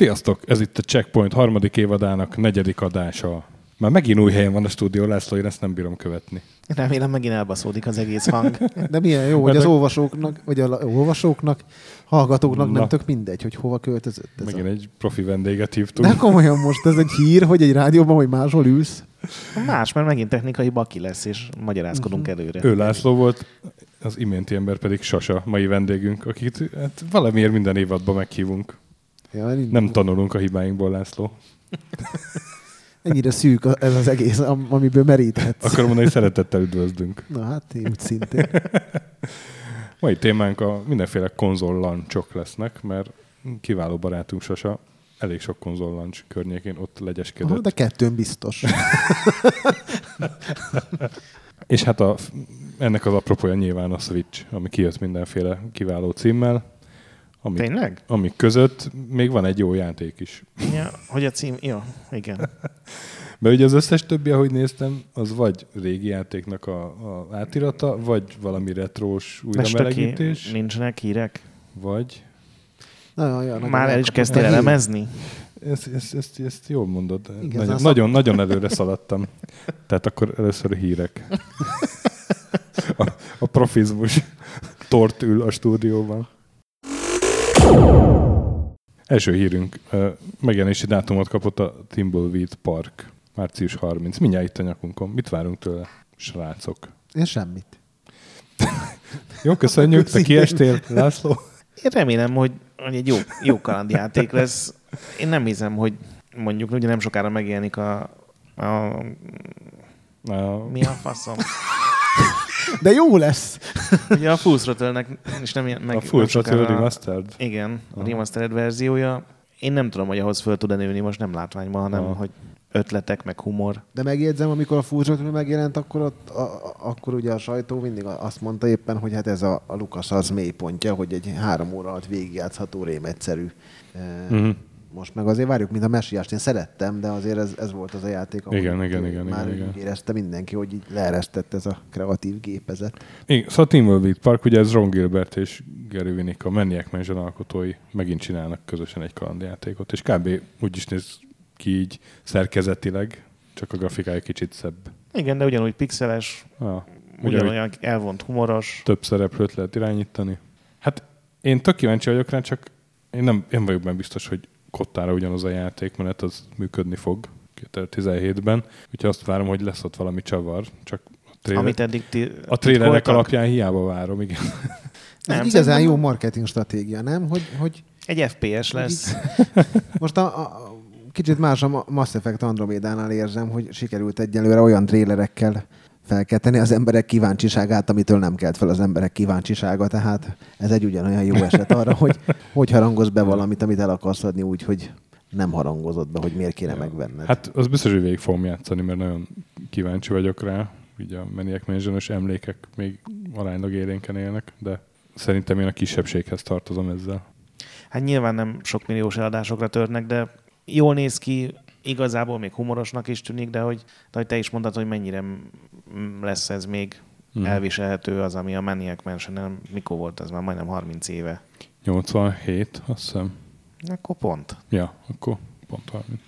Sziasztok! Ez itt a Checkpoint harmadik évadának negyedik adása. Már megint új helyen van a stúdió, László, én ezt nem bírom követni. Remélem megint elbaszódik az egész hang. De milyen jó, hogy az olvasóknak, vagy a olvasóknak, hallgatóknak Na. nem tök mindegy, hogy hova költözött. Ez Megint a... egy profi vendéget hívtunk. De komolyan most ez egy hír, hogy egy rádióban, vagy máshol ülsz. Más, mert megint technikai baki lesz, és magyarázkodunk előre. Ő László volt, az iménti ember pedig Sasa, mai vendégünk, akit hát valamiért minden évadban meghívunk. Ja, mind- Nem tanulunk a hibáinkból, László. Ennyire szűk ez az egész, am- amiből meríthetsz. Akkor mondani, hogy szeretettel üdvözlünk. Na hát, én úgy szintén. Mai témánk a mindenféle konzollancsok lesznek, mert kiváló barátunk Sasa elég sok konzollancs környékén ott legyeskedett. Aha, de kettőn biztos. És hát a, ennek az apropója nyilván a Switch, ami kijött mindenféle kiváló címmel, amik, Tényleg? amik között még van egy jó játék is. Ja, hogy a cím... Jó, igen. Mert ugye az összes többi, ahogy néztem, az vagy régi játéknak a, a átirata, vagy valami retrós újra Mestöki, melegítés, nincsenek hírek? vagy... Na, ja, Már el is kezdtél elemezni? Ezt, ezt, ezt, ezt jól mondod. Igen, nagyon, az nagyon, nagyon előre szaladtam. Tehát akkor először a hírek. A, a profizmus tort ül a stúdióban. Első hírünk. Megjelenési dátumot kapott a Thimbleweed Park. Március 30. Mindjárt itt a nyakunkon. Mit várunk tőle, srácok? Én semmit. Jó, köszönjük. Te kiestél, László? Én remélem, hogy, hogy egy jó, jó kalandjáték lesz. Én nem hiszem, hogy mondjuk ugye nem sokára megjelenik a, a Na, mi a faszom? De jó lesz! Ugye a Full Throttle-nek is nem ilyen- meg a Full Throttle Remastered. Igen, a remastered verziója. Én nem tudom, hogy ahhoz föl tud-e nőni, most nem látványban, hanem Aha. hogy ötletek, meg humor. De megjegyzem, amikor a Fúzsotról megjelent, akkor, ott, a, a, akkor ugye a sajtó mindig azt mondta éppen, hogy hát ez a, a Lukas az mélypontja, hogy egy három óra alatt végigjátszható rém egyszerű. Most meg azért várjuk, mint a messiást. Én szerettem, de azért ez, ez volt az a játék, ahol Igen, igen, igen, már igen, úgy igen. érezte mindenki, hogy így leeresztett ez a kreatív gépezet. Igen, szóval a Thimbleweed Park, ugye ez Ron Gilbert és Gary Winnick, a Maniac Mansion alkotói megint csinálnak közösen egy kalandjátékot, és kb. úgy is néz ki így szerkezetileg, csak a grafikája kicsit szebb. Igen, de ugyanúgy pixeles, ugyanúgy ugyanolyan elvont humoros. több szereplőt lehet irányítani. Hát én tök kíváncsi vagyok rá, csak én nem én vagyok benne biztos, hogy kottára ugyanaz a játékmenet, az működni fog 2017-ben. Úgyhogy azt várom, hogy lesz ott valami csavar, csak a trailer, Amit eddig ti, a titkoltak. alapján hiába várom, igen. Ez Nem, igazán szerintem- jó marketing stratégia, nem? Hogy, hogy Egy FPS lesz. Most a, a, kicsit más a Ma- Mass Effect Andromédánál érzem, hogy sikerült egyelőre olyan trélerekkel felkelteni az emberek kíváncsiságát, amitől nem kelt fel az emberek kíváncsisága, tehát ez egy ugyanolyan jó eset arra, hogy hogy harangoz be valamit, amit el akarsz adni úgy, hogy nem harangozott be, hogy miért kéne megvenned. Hát az biztos, hogy végig fogom játszani, mert nagyon kíváncsi vagyok rá. Ugye a Maniac mansion emlékek még aránylag élénken élnek, de szerintem én a kisebbséghez tartozom ezzel. Hát nyilván nem sok milliós eladásokra törnek, de jól néz ki, igazából még humorosnak is tűnik, de hogy, de hogy te is mondtad, hogy mennyire lesz ez még mm. elviselhető az, ami a Maniac mansion mikor volt, az már majdnem 30 éve. 87, azt hiszem. Akkor pont. Ja, akkor pont 30.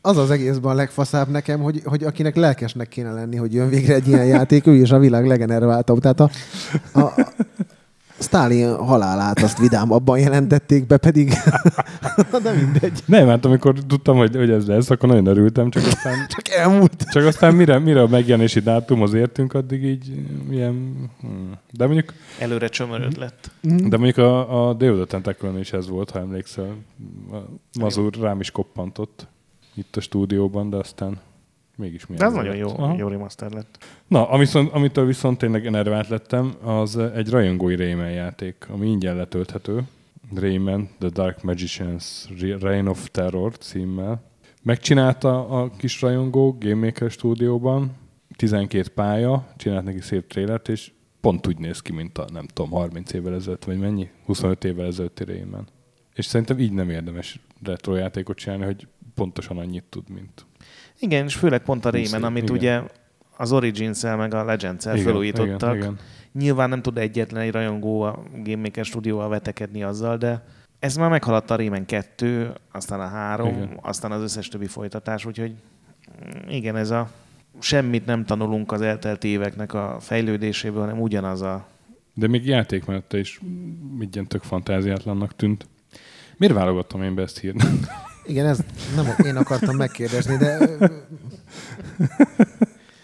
Az az egészben a legfaszább nekem, hogy, hogy akinek lelkesnek kéne lenni, hogy jön végre egy ilyen játék, ő is a világ legenerváltabb. Tehát a, a, a Stalin halálát azt vidámabban jelentették be, pedig de mindegy. Nem, hát amikor tudtam, hogy, hogy ez lesz, akkor nagyon örültem, csak aztán, Csak elmúlt. csak aztán mire, mire a megjelenési dátumhoz értünk, addig így ilyen... Hmm. De mondjuk, Előre csömöröd lett. de mondjuk a, a Tentacle is ez volt, ha emlékszel. A Mazur rám is koppantott itt a stúdióban, de aztán Mégis milyen De jó nagyon lett. jó, Aha. jó remaster lett. Na, amiszont, amitől viszont tényleg enervált lettem, az egy rajongói Rayman játék, ami ingyen letölthető. Rayman, The Dark Magician's Reign of Terror címmel. Megcsinálta a kis rajongó Game Maker stúdióban, 12 pálya, csinált neki szép trélert, és pont úgy néz ki, mint a nem tudom, 30 évvel ezelőtt, vagy mennyi? 25 évvel ezelőtti Rayman. És szerintem így nem érdemes retro játékot csinálni, hogy pontosan annyit tud, mint Igen, és főleg pont a Rayman, amit igen. ugye az Origins-el meg a Legends-el Igen, felújítottak. igen, igen. Nyilván nem tud egyetlen egy rajongó a Game Maker stúdióval vetekedni azzal, de ez már meghaladta a Rayman 2, aztán a 3, Igen. aztán az összes többi folytatás, úgyhogy igen, ez a semmit nem tanulunk az eltelt éveknek a fejlődéséből, hanem ugyanaz a... De még játékmenete is ilyen tök fantáziátlannak tűnt. Miért válogattam én be ezt hírni? Igen, ez nem én akartam megkérdezni, de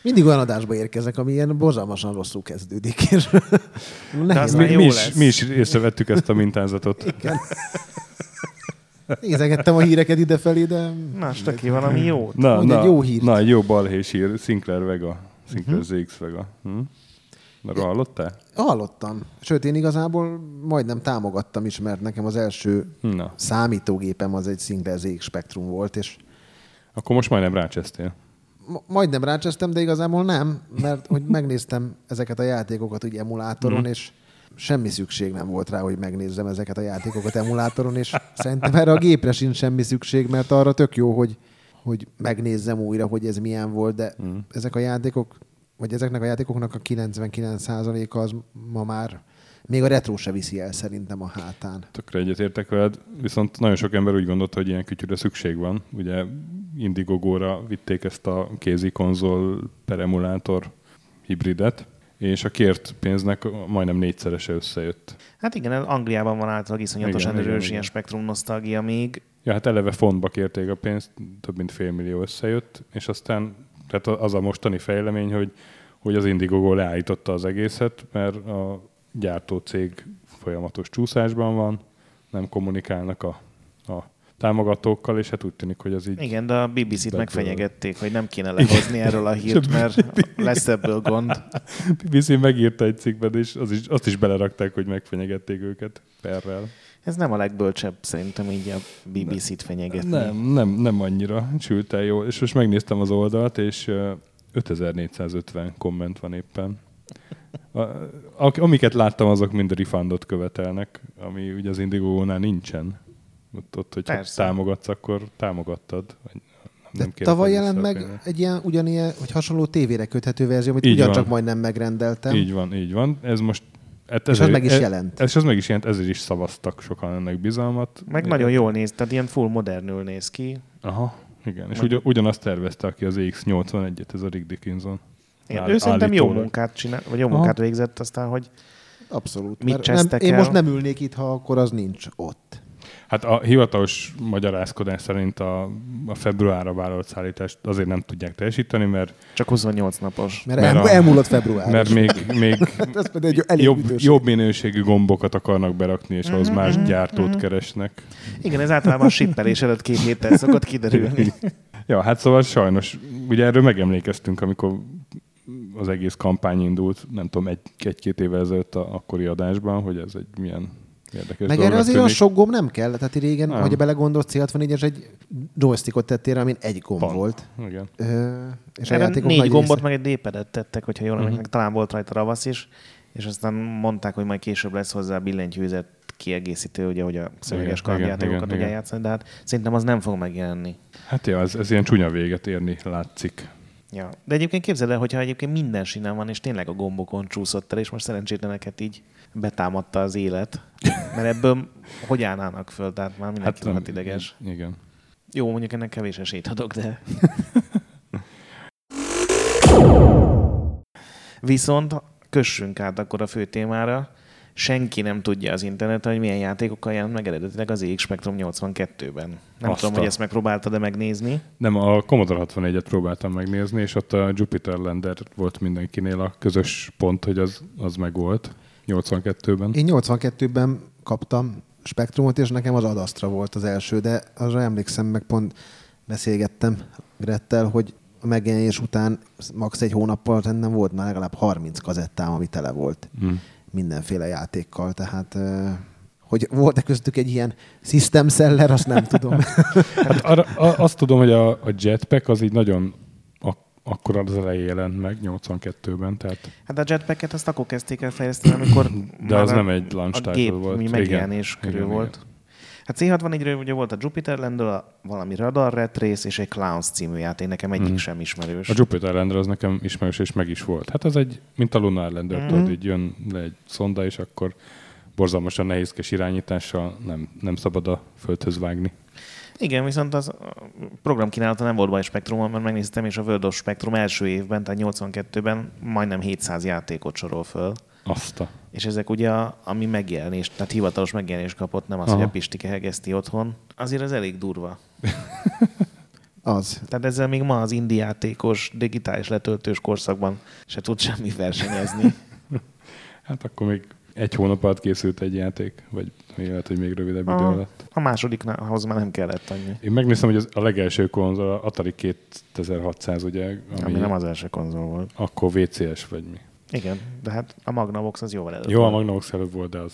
mindig olyan adásba érkezek, ami ilyen borzalmasan rosszul kezdődik. És az nehéz mi, mi, is, mi is észrevettük ezt a mintázatot. Igen. Nézegettem a híreket idefelé, de Na, ki valami jó. Na, Mondj na, egy jó hírt. Na, egy jó balhés hír. Sinclair Vega. Sinclair Mhm. uh-huh. ZX Vega. Hm? Arról hallottál? hallottam. Sőt, én igazából majdnem támogattam is, mert nekem az első Na, számítógépem az egy Sinclair ZX Spectrum volt, és akkor most majdnem rácsesztél. ma- majdnem rácsesztem, de igazából nem, mert hogy megnéztem ezeket a játékokat úgy emulátoron, Mhm. és semmi szükség nem volt rá, hogy megnézzem ezeket a játékokat emulátoron, és szerintem erre a gépre sincs semmi szükség, mert arra tök jó, hogy, hogy megnézzem újra, hogy ez milyen volt, de Mhm. ezek a játékok, vagy ezeknek a játékoknak a 99%-a az ma már még a retro se viszi el szerintem a hátán. Tökre egyetértek veled, viszont nagyon sok ember úgy gondolta, hogy ilyen kütyűre szükség van. Ugye Indiegogo-ra vitték ezt a kézi konzol per emulátor hibridet, és a kért pénznek majdnem négyszerese összejött. Hát igen, Angliában van általában iszonyatosan Igen, erős ilyen spektrum nosztalgia még. Ja, hát eleve fontba kérték a pénzt, több mint fél millió összejött, és aztán tehát az a mostani fejlemény, hogy, hogy az Indiegogo leállította az egészet, mert a gyártócég folyamatos csúszásban van, nem kommunikálnak a, a támogatókkal, és hát úgy tűnik, hogy az így... Igen, de a BBC-t megfenyegették, hogy nem kéne lehozni erről a hírt, mert lesz ebből gond. BBC megírta egy cikkben, és az is, azt is belerakták, hogy megfenyegették őket perrel. Ez nem a legbölcsebb szerintem így a BBC-t fenyegetni. Nem, nem, nem annyira. Sült el jól. És most megnéztem az oldalt, és ö, 5450 komment van éppen. A, amiket láttam, azok mind refundot követelnek, ami ugye az Indigo-nál nincsen. Ott, ott hogyha Persze. támogatsz, akkor támogattad. De kéred tavaly jelent meg pénzt. egy ilyen, ugyanilyen, vagy hasonló tévére köthető verzió, amit Így ugyancsak van. majdnem megrendeltem. Így van, így van. Ez most... Hát És az meg is ez, jelent. Ez, az meg is jelent, ezért is szavaztak sokan ennek bizalmat. Meg nagyon jól néz, tehát ilyen full modernül néz ki. Aha, igen. És Meg- ugyan, ugyanazt tervezte, aki az EX81-et, ez a Rick Dickinson. Igen, Áll- ő szerintem jó munkát csinál, vagy jó Aha. munkát végzett, aztán, hogy Abszolút. Mit mert nem, én most nem ülnék itt, ha akkor az nincs ott. Hát a hivatalos magyarázkodás szerint a, a februárra vállalt szállítást azért nem tudják teljesíteni, mert, csak 28 napos. Mert, Mert el, a- elmúlott február. mert még, még Ez pedig egy elég jobb, ütős. jobb minőségű gombokat akarnak berakni, és ahhoz Mhm, más mhm, gyártót mhm. keresnek. Igen, ez általában a shippelés előtt két héttel szokott kiderülni. Ja, hát szóval sajnos, ugye erről megemlékeztünk, amikor az egész kampány indult, nem tudom, egy, egy-két évvel ezelőtt a akkori adásban, hogy ez egy milyen érdekes Meg erre azért olyan tűnik. sok gomb nem kell. Tehát régen, Nem. ha belegondolsz, C64-es egy joystickot tettél, amin egy gomb Pont. volt. Igen. Ö, és a Erre játékok négy gombot, része- meg egy D-padet tettek, hogyha jól emlékszem, talán volt rajta ravasz is, és aztán mondták, hogy majd később lesz hozzá billentyűzet kiegészítő, ugye, hogy a szöveges kardjátékokat igen. játszani, de hát szerintem az nem fog megjelenni. Hát ja, ez, ez ilyen csúnya véget érni látszik. Ja. De egyébként képzeld el, hogyha egyébként minden sinem van, és tényleg a gombokon csúszott el, és most szerencsétleneket így betámadta az élet. Mert ebből hogy állnának föl? Tehát már mindenki hát, ideges. Igen. Jó, mondjuk ennek kevés esélyt adok, de... Viszont kössünk át akkor a fő témára. Senki nem tudja az interneten, hogy milyen játékokkal jelent meg eredetileg az EX Spectrum 82-ben. Nem Azt tudom, hogy ezt megpróbáltad-e megnézni. Nem, a Commodore 64-et próbáltam megnézni, és ott a Jupiter Lander volt mindenkinél a közös pont, hogy az, az megvolt 82-ben. Én 82-ben kaptam Spektrumot, és nekem az Adastra volt az első, de arra emlékszem, meg pont beszélgettem Grettel, hogy a megjelenés után max. egy hónappal nem volt már legalább 30 kazettám, ami tele volt Mm. mindenféle játékkal, tehát hogy volt-e köztük egy ilyen system seller, azt nem tudom. Hát arra, azt tudom, hogy a, a Jetpack az így nagyon akkor az elején jelent meg, 82-ben, tehát, Hát a jetpacket azt akkor kezdték el fejleszteni, amikor de az a- nem egy launch a gép volt. mi Igen. megjelenés körül Igen, volt. Hát C64-ről ugye volt a Jupiter Landről, a valami Radar Ret Race és egy Clowns című játék, nekem egyik Mhm. sem ismerős. A Jupiter Lander az nekem ismerős, és meg is volt. Hát az egy, mint a Lunar Lander, Mhm. tudod, így jön le egy szonda, és akkor borzalmasan nehézkes irányítással nem, nem szabad a földhöz vágni. Igen, viszont az programkínálata nem volt baj Spektrumon, mert megnéztem, és a World of Spectrum első évben, tehát 82-ben majdnem 700 játékot sorol föl. Azt a... És ezek ugye, a, ami megjelenés, tehát hivatalos megjelenés kapott, nem az, Aha. hogy a Pistike hegeszti otthon. Azért az elég durva. Az. Tehát ezzel még ma az indie játékos, digitális letöltős korszakban se tud semmi versenyezni. Hát akkor még egy hónap alatt készült egy játék, vagy még lehet, hogy még rövidebb idő Aha. alatt. A másodikhoz már nem kellett annyi. Én megnéztem, hogy az a legelső konzol, a Atari 2600, ugye, ami, Ami, ami nem az első konzol volt. akkor VCS vagy mi. Igen, de hát a Magnavox az jóval előbb Jó, a. Magnavox előbb volt, de az,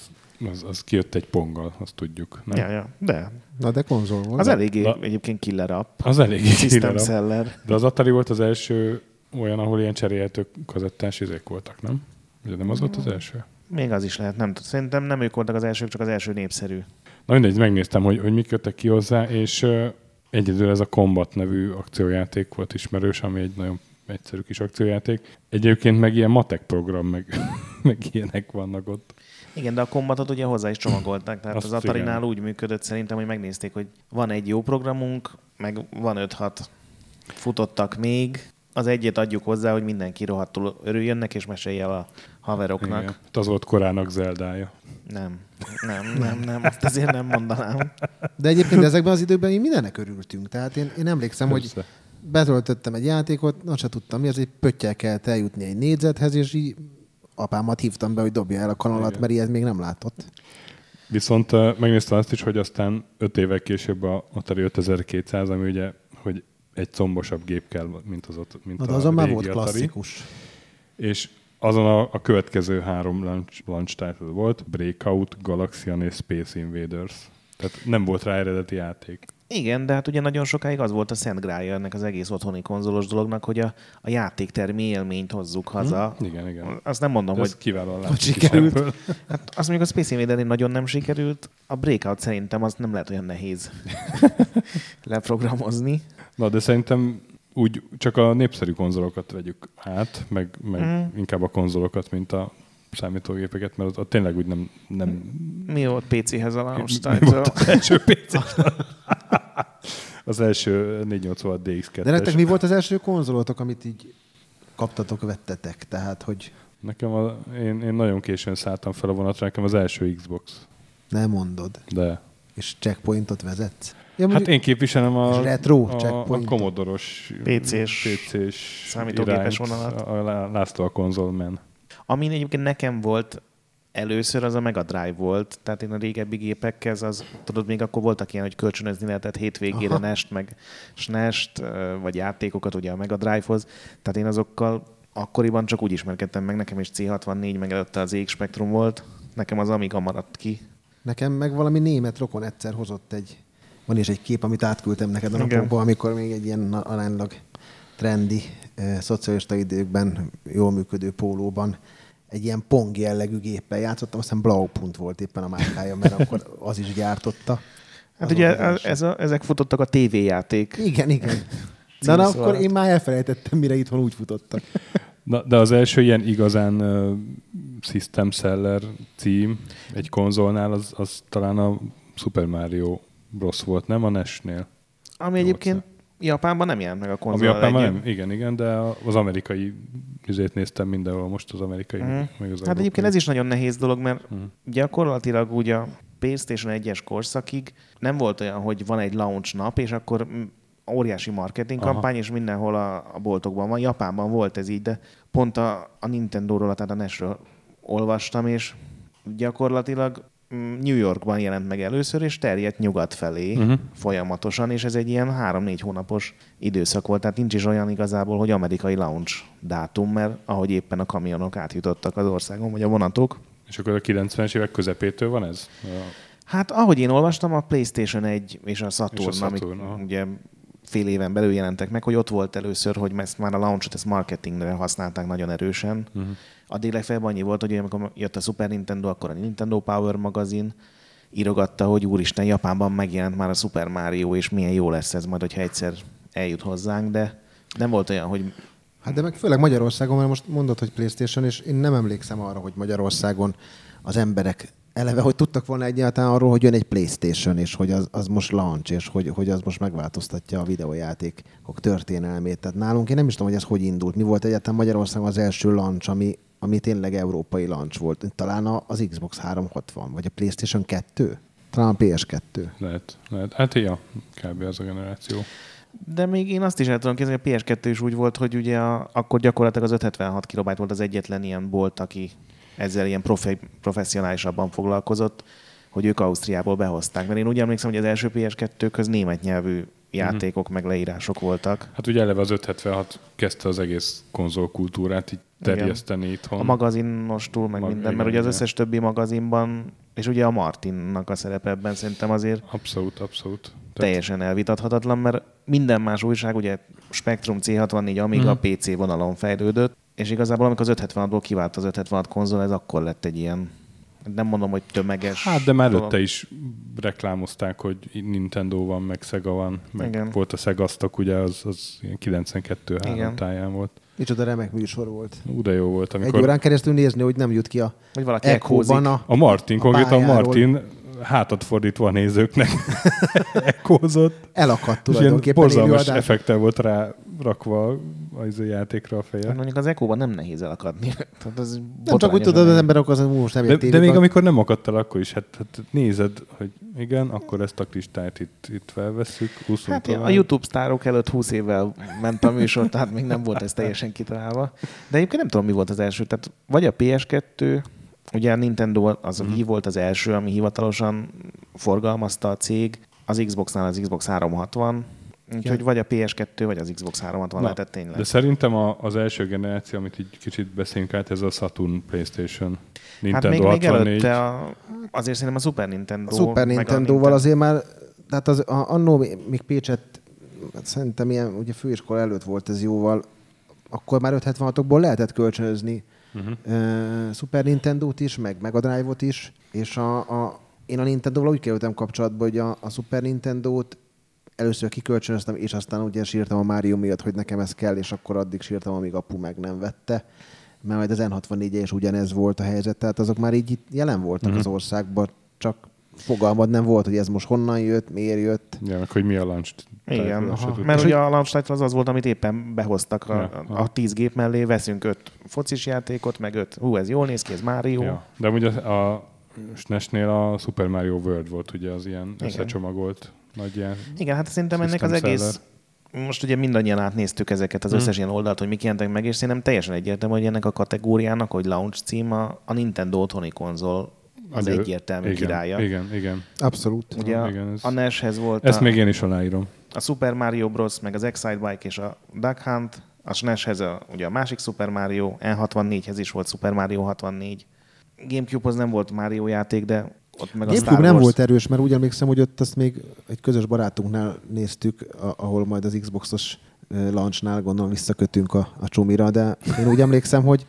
az, az kijött egy ponggal, azt tudjuk. Nem? Ja, ja, de. Na de konzol volt. Az eléggé egyébként killer app. Az elég System killer. seller. De az Atari volt az első olyan, ahol ilyen cserélhető kazettás izék voltak, nem? Ugye nem az volt az első? Még az is lehet, nem tudom. Szerintem nem ők voltak az elsők, csak az első népszerű. Na mindegy, megnéztem, hogy, hogy mik jöttek ki hozzá, és uh, egyedül ez a Combat nevű akciójáték volt ismerős, ami egy nagyon egyszerű kis akciójáték. Egyébként meg ilyen matek program, meg, meg ilyenek vannak ott. Igen, de a kombatot ugye hozzá is csomagolták. Tehát Azt az Atarinál igen. úgy működött szerintem, hogy megnézték, hogy van egy jó programunk, meg van 5-6 futottak még. Az egyet adjuk hozzá, hogy mindenki rohadtul örüljönnek, és mesélje el a haveroknak. Igen. Hát Az volt korának Zeldája. Nem, nem, nem, nem, azt azért nem mondanám. De egyébként ezekben az időkben mi mindennek örültünk. Tehát én, én emlékszem, hogy Persze. betöltöttem egy játékot, azt se tudtam mi, az egy pöttyel kellett eljutni egy négyzethez, és így apámat hívtam be, hogy dobja el a kanalat, Igen. mert ilyet még nem látott. Viszont megnéztem azt is, hogy aztán öt évvel később a Atari 5200, ami ugye, hogy egy combosabb gép kell, mint az, ott- mint Na, de a azon már régi volt Atari. klasszikus. És azon a, a következő három launch, launch title volt, Breakout, Galaxian és Space Invaders. Tehát nem volt rá eredeti játék. Igen, de hát ugye nagyon sokáig az volt a szent grálja ennek az egész otthoni konzolos dolognak, hogy a, a játéktermi élményt hozzuk haza. Hm? Igen, igen. Azt nem mondom, De hogy kiválóan hogy sikerült. Hát azt mondjuk a Space Invader nagyon nem sikerült, a Breakout szerintem az nem lehet olyan nehéz leprogramozni. Na, de szerintem úgy csak a népszerű konzolokat vegyük át, meg, meg Mm. inkább a konzolokat, mint a számítógépeket, mert ott, ott tényleg úgy nem, nem Mi volt PC-hez a Mi title? volt az első PC? az első 486 DX2-es. De nektek mi volt az első konzolotok, amit így kaptatok, vettetek? Tehát, hogy Nekem a, én, én nagyon későn szálltam fel a vonatra, nekem az első Xbox. nem mondod, De és checkpointot vezetsz. Ja, hát én képviselem a, retro a, a. Commodore-os PC-s PC-s számítógépes irányt, vonalat. A, a László a konzolmen. Amin egyébként nekem volt először, az a Mega Drive volt. Tehát én a régebbi gépekhez, az, tudod, még akkor voltak ilyen, hogy kölcsönözni lehetett hétvégére. Nest, meg Snest, vagy játékokat ugye a Mega Drive-hoz. Tehát én azokkal akkoriban csak úgy ismerkedtem meg, nekem is C64, meg előtte az EX Spectrum volt. Nekem az Amiga maradt ki. Nekem meg valami német rokon egyszer hozott egy, van is egy kép, amit átküldtem neked a napokban, amikor még egy ilyen na- aránylag trendi, eh, szocialista időkben jól működő pólóban egy ilyen pong jellegű géppel játszottam, aztán Blaupunt volt éppen a márkája, mert akkor az is gyártotta. Hát Az ugye ez a, ezek futottak a tévéjáték. Igen, igen. Na, Címszó akkor én már elfelejtettem, mire itthon úgy futottak. Na, de az első ilyen igazán uh, System Seller cím egy konzolnál, az, az talán a Super Mario Bros. volt, nem a NES-nél? Ami egyébként Japánban nem jelent meg a Ami konzol. Japánban együtt. nem, igen, igen, de az amerikai üzét néztem mindenhol most az amerikai, Mhm. meg az Hát egyébként ez is nagyon nehéz dolog, mert Mhm. gyakorlatilag úgy a PlayStation 1-es korszakig nem volt olyan, hogy van egy launch nap, és akkor mm, óriási marketing Aha. kampány, és mindenhol a, a boltokban van. Japánban volt ez így, de pont a, a Nintendo-ról, tehát a NES-ről olvastam, és gyakorlatilag mm, New Yorkban jelent meg először, és terjedt nyugat felé Mhm. folyamatosan, és ez egy ilyen három-négy hónapos időszak volt, tehát nincs is olyan igazából, hogy amerikai launch dátum, mert ahogy éppen a kamionok átjutottak az országon, vagy a vonatok. És akkor a 90-es évek közepétől van ez? Hát ahogy én olvastam, a PlayStation 1 és a Saturn, És a Saturn, amik aha. ugye fél éven belül jelentek meg, hogy ott volt először, hogy ezt már a launchot, ezt marketingre használták nagyon erősen. Mhm. Addig legfeljebb annyi volt, hogy amikor jött a Super Nintendo, akkor a Nintendo Power magazin írogatta, hogy úristen, Japánban megjelent már a Super Mario, és milyen jó lesz ez majd, hogyha egyszer eljut hozzánk, de nem volt olyan, hogy Hát de meg főleg Magyarországon, mert most mondod, hogy Playstation, és én nem emlékszem arra, hogy Magyarországon az emberek eleve, hogy tudtak volna egyáltalán arról, hogy jön egy Playstation, és hogy az, az most launch, és hogy, hogy az most megváltoztatja a videójátékok történelmét. Tehát nálunk én nem is tudom, hogy ez hogy indult. Mi volt egyáltalán Magyarországon az első launch, ami, ami tényleg európai launch volt. Talán a- az Xbox 360, vagy a Playstation 2? Talán a PS2. Lehet, lehet. Hát ja, kb. az a generáció. De még én azt is el tudom képzelni, hogy a PS2 is úgy volt, hogy ugye a, akkor gyakorlatilag az 576 kilobájt volt az egyetlen ilyen bolt, aki ezzel ilyen profi, professzionálisabban foglalkozott, hogy ők Ausztriából behozták. Mert én úgy emlékszem, hogy az első PS2-köz német nyelvű játékok meg leírások voltak. Hát ugye eleve az 576 kezdte az egész konzolkultúrát így Igen. terjeszteni itthon. A magazinos túl, meg Mag- minden, igen, mert ugye az igen. összes többi magazinban, és ugye a Martinnak a szerepe ebben szerintem azért Abszolút, abszolút. Tehát, teljesen elvitathatatlan, mert minden más újság, ugye Spectrum C64, Amiga Mhm. PC vonalon fejlődött, és igazából amikor az 576-ból kivált az 576 konzol, ez akkor lett egy ilyen, nem mondom, hogy tömeges. Hát de már dolog. előtte is reklámozták, hogy Nintendo van, meg Sega van, meg Igen. volt a Sega Stock, ugye az, az ilyen 92 Igen. 3 táján volt. Micsoda remek műsor volt. Ú, de jó volt, Egy amikor órán keresztül nézni, hogy nem jut ki a Hogy valaki ekkózik. Echo-ban a, a Martin, a konkrétan. Martin hátat fordítva a nézőknek ekkózott, elakadt és ilyen tulajdonképpen borzalmas effektel volt rá rakva az a játékra a feje. Mondjuk az Echo-ban nem nehéz elakadni. Tehát az Nem csak úgy tudod, az emberek az "Ú, most nem De, de még amikor nem akadt el, akkor is, hát, hát nézed, hogy igen, akkor ezt a kristályt itt, itt felvesszük, úszunk Hát tovább. a YouTube sztárok előtt 20 évvel ment a műsor, tehát még nem volt ez teljesen kitalálva. De egyébként nem tudom, mi volt az első. Tehát vagy a PS2, ugye a Nintendo az a Wii volt az első, ami hivatalosan forgalmazta a cég, az Xboxnál az Xbox 360, úgyhogy vagy a PS2, vagy az Xbox 360 Na, lehetett tényleg. De szerintem a, az első generáció, amit így kicsit beszélünk át, ez a Saturn PlayStation. hát Nintendo még, még 64. előtte a, azért szerintem a Super Nintendo. A Super a Nintendo-val Nintendo- azért már, tehát az, a, annó még Pécset, hát szerintem ilyen, ugye főiskola előtt volt ez jóval, akkor már 576-okból lehetett kölcsönözni Uh-huh. uh, Super Nintendo-t is, meg Mega Drive-ot is, és a, a, én a Nintendo-val úgy kerültem kapcsolatba, hogy a, a Super Nintendo-t először kikölcsönöztem, és aztán ugye sírtam a Mario miatt, hogy nekem ez kell, és akkor addig sírtam, amíg apu meg nem vette. Mert majd az N64 is ugyanez volt a helyzet, tehát azok már így jelen voltak Mhm. uh-huh. az országban, csak fogalmad nem volt, hogy ez most honnan jött, miért jött. Ja, meg hogy mi a launch. Igen, tudtuk. mert És ugye a launch title az az volt, amit éppen behoztak a, Ja, a, aha. a tíz gép mellé, veszünk öt focis játékot, meg öt, hú, ez jól néz ki, ez Mario. Ja. De ugye a, a SNES-nél a Super Mario World volt ugye az ilyen Igen. összecsomagolt nagy ilyen. Igen, hát szerintem ennek az egész, most ugye mindannyian átnéztük ezeket az Hmm. összes ilyen oldalt, hogy mik jelentek meg, és szerintem teljesen egyértelmű, hogy ennek a kategóriának, hogy launch cím a, a Nintendo otthoni konzol az Ugye- egyértelmű igen, királya. Igen, igen. Abszolút. Ugye a, Igen, ez- a NES-hez volt Ezt a, még én is aláírom. a Super Mario Bros. meg az Excitebike és a Duck Hunt, a SNES-hez a, ugye a másik Super Mario, N64-hez is volt Super Mario 64. Gamecube-hoz nem volt Mario játék, de ott meg a Star Gamecube nem volt erős, mert úgy emlékszem, hogy ott azt még egy közös barátunknál néztük, a- ahol majd az Xboxos launchnál gondolom visszakötünk a, a csomira, de én úgy emlékszem, hogy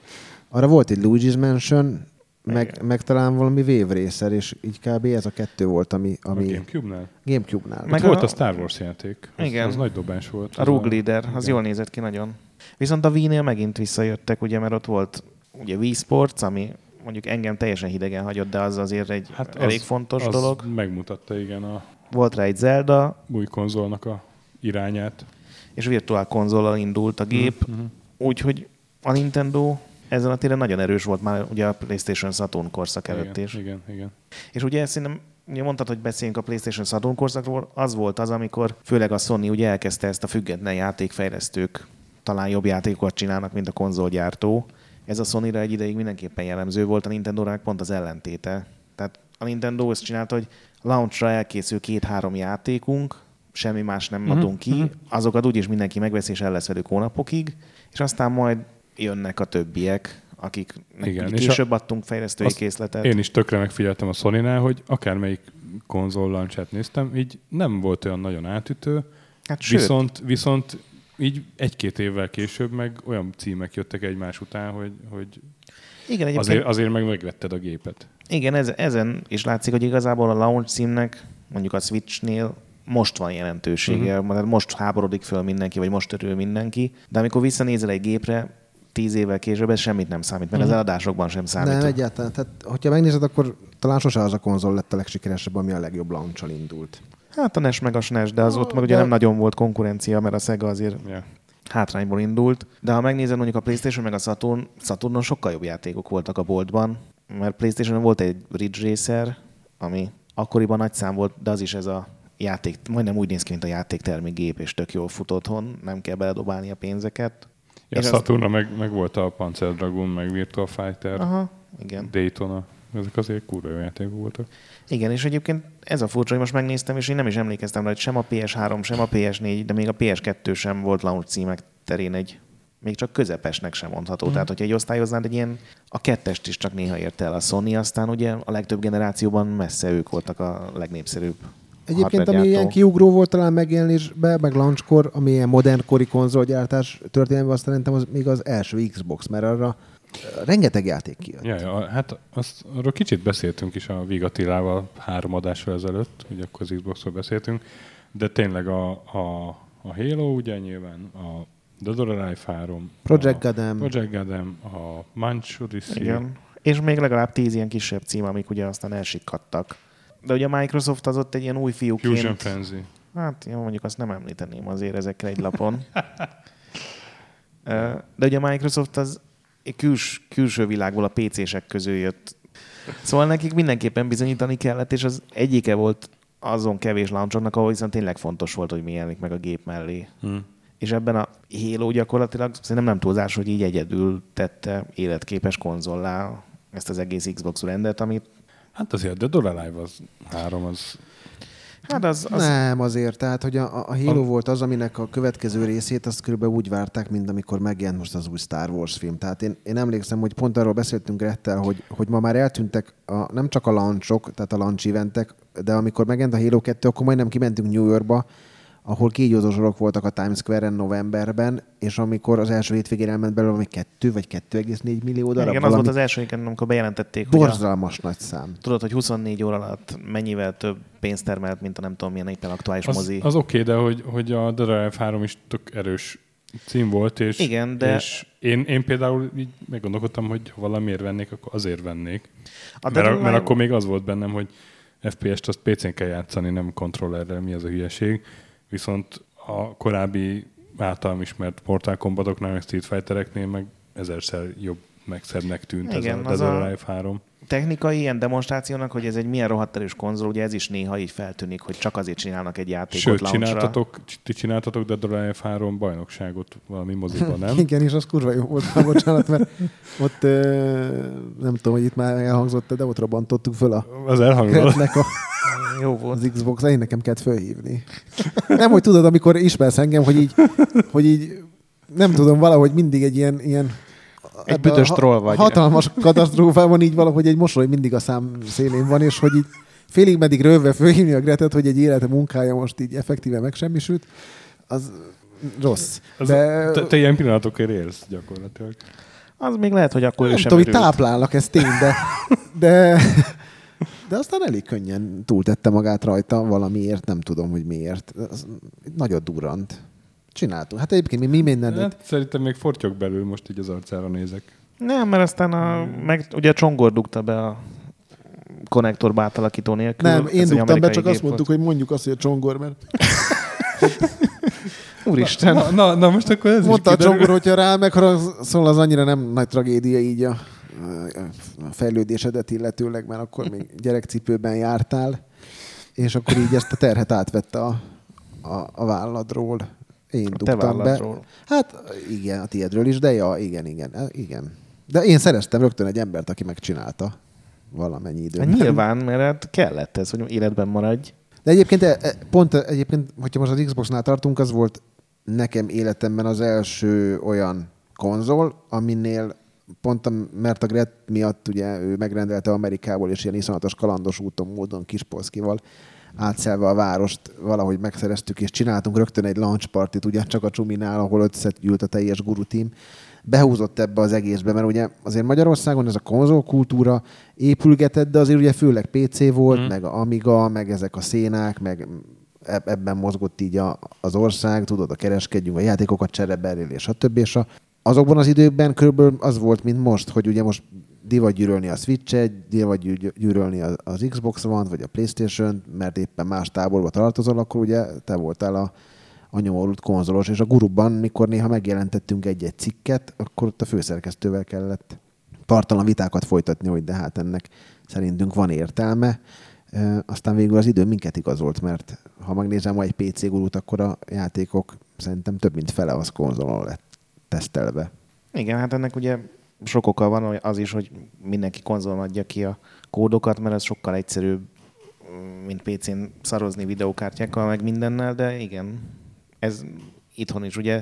arra volt egy Luigi's Mansion, meg, meg talán valami Wave Racer, és így kb. ez a kettő volt, ami, A ami Gamecube-nál? Gamecube-nál. Meg a- volt a Star Wars játék. Az, Igen. Az nagy dobás volt. A Rogue Leader, az igen. jól nézett ki nagyon. Viszont a Wii-nél megint visszajöttek, ugye, mert ott volt ugye Wii Sports, ami mondjuk engem teljesen hidegen hagyott, de az azért egy hát elég az- fontos az dolog. megmutatta igen a Volt rá egy Zelda, új konzolnak a irányát. és virtuál konzollal indult a gép, Mhm. úgyhogy a Nintendo ezen a téren nagyon erős volt már ugye a PlayStation Saturn korszak előtt is. Igen, igen, igen. És ugye szerintem, ugye mondtad, hogy beszéljünk a PlayStation Saturn korszakról, az volt az, amikor főleg a Sony ugye elkezdte ezt a független játékfejlesztők talán jobb játékokat csinálnak, mint a konzolgyártó. Ez a Sony-ra egy ideig mindenképpen jellemző volt, a nintendo pont az ellentéte. Tehát a Nintendo azt csinálta, hogy launchra elkészül két-három játékunk, semmi más nem Mhm, adunk ki, mhm. azokat úgyis mindenki megveszi, és el lesz velük hónapokig, és aztán majd jönnek a többiek, akik Igen, Igen, és később adtunk fejlesztői készletet. Én is tökre megfigyeltem a sony hogy akármelyik konzol launchát néztem, így nem volt olyan nagyon átütő, hát sőt, viszont, viszont így egy-két évvel később meg olyan címek jöttek egymás után, hogy, hogy igen, egyébként, azért, azért meg megvetted a gépet. igen ez, ezen is látszik, hogy igazából a launch címnek, mondjuk a Switchnél most van jelentősége, Mhm. uh-huh. most háborodik föl mindenki, vagy most örül mindenki, de amikor visszanézel egy gépre, tíz évvel később ez semmit nem számít, mert Mhm. uh-huh. az eladásokban sem számít. Nem, egyáltalán. Tehát, hogyha megnézed, akkor talán sose az a konzol lett a legsikeresebb, ami a legjobb launch indult. Hát a NES meg a SNES, de az ott meg ugye De- nem nagyon volt konkurencia, mert a Sega azért Ja. hátrányból indult. De ha megnézed mondjuk a Playstation meg a Saturn, Saturnon sokkal jobb játékok voltak a boltban, mert Playstation volt egy Ridge Racer, ami akkoriban nagy szám volt, de az is ez a játék, majdnem úgy néz ki, mint a játéktermi és tök jól fut otthon, nem kell beledobálni a pénzeket. Ja, És azt- Saturnra meg, meg volt a Panzer Dragoon, meg Virtua Fighter, Aha, igen. Daytona. Ezek azért kurva jó játékok voltak. Igen, és egyébként ez a furcsa, hogy most megnéztem, és én nem is emlékeztem rá, hogy sem a PS3, sem a PS4, de még a PS2 sem volt launch címek terén egy még csak közepesnek sem mondható. Mm. Tehát, hogyha egy osztályoznád, egy ilyen, a kettest is csak néha érte el a Sony, aztán ugye a legtöbb generációban messze ők voltak a legnépszerűbb Egyébként, ami ilyen kiugró volt talán megjelenésbe, meg launchkor, ami ilyen modern kori konzolgyártás történelme, azt szerintem az még az első Xbox, mert arra rengeteg játék kijött. Ja, ja, hát azt, arról kicsit beszéltünk is a Vigatilával három adással ezelőtt, ugye akkor az Xboxról beszéltünk, de tényleg a, a, a Halo ugye nyilván, a Dead or Alive 3, Project a Gotham. Project Gotham, a Manch Odyssey, Igen. És még legalább tíz ilyen kisebb cím, amik ugye aztán elsikkadtak. De ugye a Microsoft az ott egy ilyen új fiúként... Fusion Frenzy. Hát jó, mondjuk azt nem említeném azért ezekre egy lapon. De ugye a Microsoft az küls, külső világból a PC-sek közül jött. Szóval nekik mindenképpen bizonyítani kellett, és az egyike volt azon kevés launchoknak, ahol viszont tényleg fontos volt, hogy mi jelenik meg a gép mellé. Hm. És ebben a Halo gyakorlatilag szerintem nem túlzás, hogy így egyedül tette életképes konzollá ezt az egész Xbox rendet, amit Hát azért a Dead or Alive az három, az hát az, az Nem azért, tehát hogy a, a Halo A- volt az, aminek a következő részét azt körülbelül úgy várták, mint amikor megjelent most az új Star Wars film. Tehát én, én emlékszem, hogy pont arról beszéltünk Rettel, hogy, hogy ma már eltűntek a, nem csak a launchok, tehát a launch eventek, de amikor megjelent a Halo 2, akkor majdnem kimentünk New Yorkba, ahol kígyózósorok voltak a Times Square-en novemberben, és amikor az első hétvégén elment belőle valami 2 vagy 2,4 millió darab, igen, az volt az első, igen, amikor bejelentették, hogy a, borzalmas nagy szám. tudod, hogy 24 óra alatt mennyivel több pénzt termelt, mint a nem tudom milyen éppen aktuális az, mozi. az oké, okay, de hogy, hogy a Alive 3 is tök erős cím volt, és, Igen, de- és én, én például így meggondolkodtam, hogy ha valamiért vennék, akkor azért vennék. A mert, mert Alive- akkor még az volt bennem, hogy FPS-t azt PC-n kell játszani, nem kontrollerrel, mi az a hülyeség. Viszont a korábbi általam ismert Mortal Kombatoknál, meg Street Fightereknél meg ezerszer jobb megszebbnek tűnt Igen, ez a or a- Alive 3. technikai ilyen demonstrációnak, hogy ez egy milyen rohadt erős konzol, ugye ez is néha így feltűnik, hogy csak azért csinálnak egy játékot Sőt, launchra. csináltatok, ti csináltatok Dead or Alive 3 bajnokságot valami moziban, nem? Igen, és az kurva jó volt, ha bocsánat, mert ott ö, nem tudom, hogy itt már elhangzott, de ott robbantottuk föl a Az elhangzott. A, Jó volt. az Xbox, én nekem kellett fölhívni. Nem, hogy tudod, amikor ismersz engem, hogy így, hogy így nem tudom, valahogy mindig egy ilyen, ilyen Egy büdös troll vagy. Hatalmas katasztrófában így valahogy egy mosoly mindig a szám szélén van, és hogy így félig meddig rövve fölhívni a Gretet, hogy egy élete munkája most így effektíve megsemmisült, az rossz. Az, De te, te ilyen pillanatokért élsz gyakorlatilag. Az még lehet, hogy akkor nem sem tudom, hogy táplálnak, ez tény, de, de, de aztán elég könnyen túltette magát rajta valamiért, nem tudom, hogy miért. Az nagyot durrant. Csináltuk. Hát egyébként mi, mi mindent. Hát, szerintem még fortyog belül, most így az arcára nézek. Nem, mert aztán a, meg, ugye a csongor dugta be a konnektorba átalakító nélkül. nem, én dugtam be, csak azt mondtuk, volt. hogy mondjuk azt, hogy a csongor, mert Úristen. Na, na, na most akkor ez mondta a is kiderül. csongor, hogyha rá megharagszol, az annyira nem nagy tragédia így a, a fejlődésedet illetőleg, mert akkor még gyerekcipőben jártál, és akkor így ezt a terhet átvette a, a, a válladról. Én A dugtam be. Hát igen, a tiédről is, de ja, igen, igen, igen. De én szereztem rögtön egy embert, aki megcsinálta. valamennyi Hát időben. nyilván, mert hát kellett ez, hogy életben maradj. De egyébként, e- e- pont egyébként, hogyha most az Xboxnál tartunk, az volt nekem életemben az első olyan konzol, aminél pont a, mert a Gret miatt ugye ő megrendelte Amerikából, és ilyen iszonyatos kalandos úton, módon Kispolszkival átszelve a várost valahogy megszereztük, és csináltunk rögtön egy launch partit, ugye csak a Csuminál, ahol összegyűlt a teljes guru team. Behúzott ebbe az egészbe, mert ugye azért Magyarországon ez a konzolkultúra épülgetett, de azért ugye főleg PC volt, Mm. meg a Amiga, meg ezek a szénák, meg eb- ebben mozgott így a, az ország, tudod, a kereskedjünk, a játékokat csereberélni, és a többi, és a, azokban az időkben körülbelül az volt, mint most, hogy ugye most divat gyűrölni a Switch-et, divat gyű- gyűrölni az, Xbox One-t, vagy a Playstation, mert éppen más táborba tartozol, akkor ugye te voltál a, a nyomorult konzolos, és a guruban, mikor néha megjelentettünk egy-egy cikket, akkor ott a főszerkesztővel kellett tartalan vitákat folytatni, hogy de hát ennek szerintünk van értelme. Aztán végül az idő minket igazolt, mert ha megnézem ma egy PC gurút, akkor a játékok szerintem több mint fele az konzolon lett tesztelve. Igen, hát ennek ugye sok oka van, hogy az is, hogy mindenki konzolon adja ki a kódokat, mert ez sokkal egyszerűbb, mint PC-n szarozni videókártyákkal, meg mindennel, de igen, ez itthon is. Ugye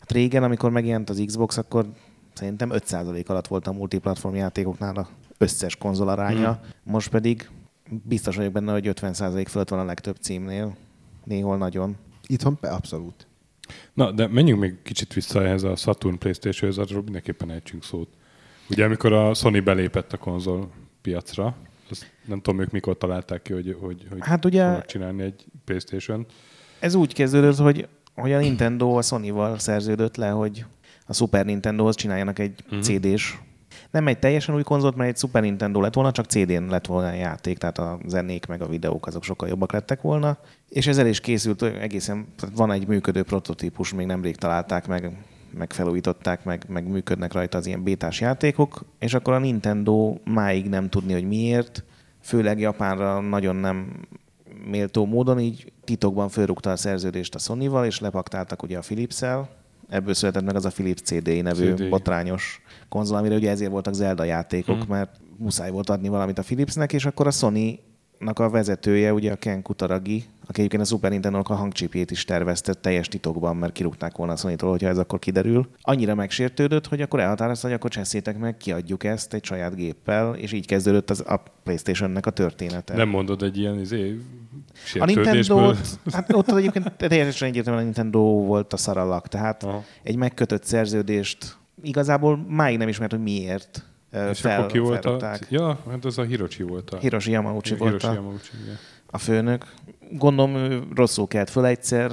hát régen, amikor megjelent az Xbox, akkor szerintem 5% alatt volt a multiplatform játékoknál a összes konzol aránya, Mhm. most pedig biztos vagyok benne, hogy 50% fölött van a legtöbb címnél, néhol nagyon. Itthon be abszolút. Na, de menjünk még kicsit vissza ehhez a Saturn Playstation-höz, arról mindenképpen ejtsünk szót. Ugye amikor a Sony belépett a konzol piacra, azt nem tudom, ők mikor találták ki, hogy, hogy, hogy Hát ugye- fognak csinálni egy playstation Ez úgy kezdődött, hogy, hogy a Nintendo a Sony-val szerződött le, hogy a Super Nintendo-hoz csináljanak egy Mhm. uh-huh. CD-s. Nem egy teljesen új konzolt, mert egy Super Nintendo lett volna, csak CD-n lett volna a játék, tehát a zenék meg a videók azok sokkal jobbak lettek volna. És ezzel is készült egészen, tehát van egy működő prototípus, még nemrég találták meg, meg felújították, meg, meg működnek rajta az ilyen bétás játékok, és akkor a Nintendo máig nem tudni, hogy miért, főleg Japánra nagyon nem méltó módon így titokban fölrúgta a szerződést a Sony-val, és lepaktáltak ugye a Philips-el. Ebből született meg az a Philips CDI nevű CDI. botrányos konzol, amire ugye ezért voltak Zelda játékok, Mhm. mert muszáj volt adni valamit a Philipsnek, és akkor a Sony a vezetője, ugye a Ken Kutaragi, aki egyébként a Super nintendo a hangcsipjét is tervezte teljes titokban, mert kirúgták volna a sony hogyha ez akkor kiderül. Annyira megsértődött, hogy akkor elhatározta, hogy akkor cseszétek meg, kiadjuk ezt egy saját géppel, és így kezdődött az a PlayStation-nek a története. Nem mondod egy ilyen izé, A Nintendo, hát ott egyébként teljesen egyértelműen a Nintendo volt a szaralak, tehát Aha. egy megkötött szerződést igazából máig nem ismert, hogy miért És fel, akkor ki volt a... Ja, hát az a Hiroshi volt a... Hiroshi Yamauchi volt Hiroshi a, Yamauchi, igen. a főnök. Gondolom, ő rosszul kelt föl egyszer,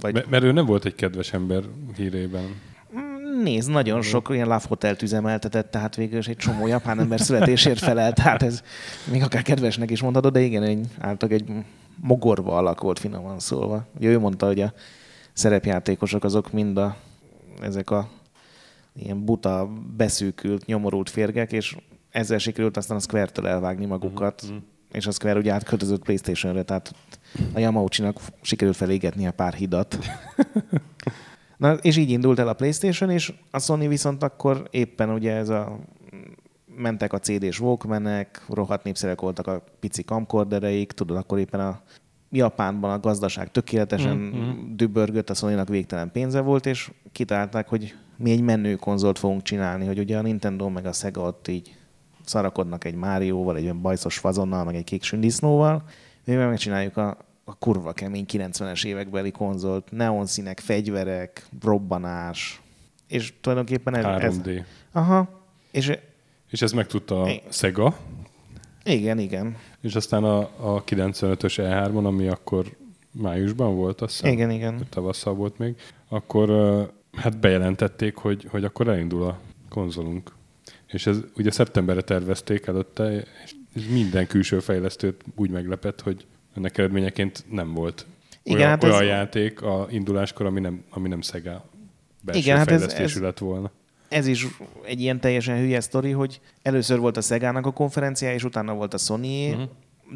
vagy Mert, mert ő nem volt egy kedves ember hírében. Mm, Nézd, nagyon sok ilyen Love Hotelt üzemeltetett, tehát végül is egy csomó japán ember születésért felel, tehát ez még akár kedvesnek is mondhatod, de igen, egy, általában egy mogorva alak volt finoman szólva. Ugye ő mondta, hogy a szerepjátékosok azok mind a, ezek a ilyen buta, beszűkült, nyomorult férgek, és ezzel sikerült aztán a Square-től elvágni magukat, Mhm. és a Square ugye átköltözött Playstation-re, tehát a Yamauchi-nak sikerült felégetni a pár hidat. Na, és így indult el a PlayStation, és a Sony viszont akkor éppen ugye ez a mentek a CD-s Walkmanek, rohadt népszerűek voltak a pici camcordereik, tudod, akkor éppen a Japánban a gazdaság tökéletesen Mhm. mm-hmm. dübörgött, a sony végtelen pénze volt, és kitalálták, hogy mi egy menő konzolt fogunk csinálni, hogy ugye a Nintendo meg a Sega ott így szarakodnak egy Márióval, egy olyan bajszos fazonnal, meg egy kék sündisznóval, mi meg megcsináljuk a, a kurva kemény 90-es évekbeli konzolt, neonszínek, fegyverek, robbanás, és tulajdonképpen ez... ez 3D. aha, és És ez megtudta a. Sega, igen, igen, és aztán a, a 95-ös E3-on, ami akkor májusban volt, azt hiszem, igen, igen. tavasszal volt még, akkor hát bejelentették, hogy, hogy akkor elindul a konzolunk. És ez ugye szeptemberre tervezték előtte, és minden külső fejlesztőt úgy meglepett, hogy ennek eredményeként nem volt Igen, olyan, hát ez- olyan játék a induláskor, ami nem, ami nem Sega belső Igen, hát ez- fejlesztésű ez- lett volna. Ez is egy ilyen teljesen hülye sztori, hogy először volt a Sega-nak a konferencia, és utána volt a sony Mhm.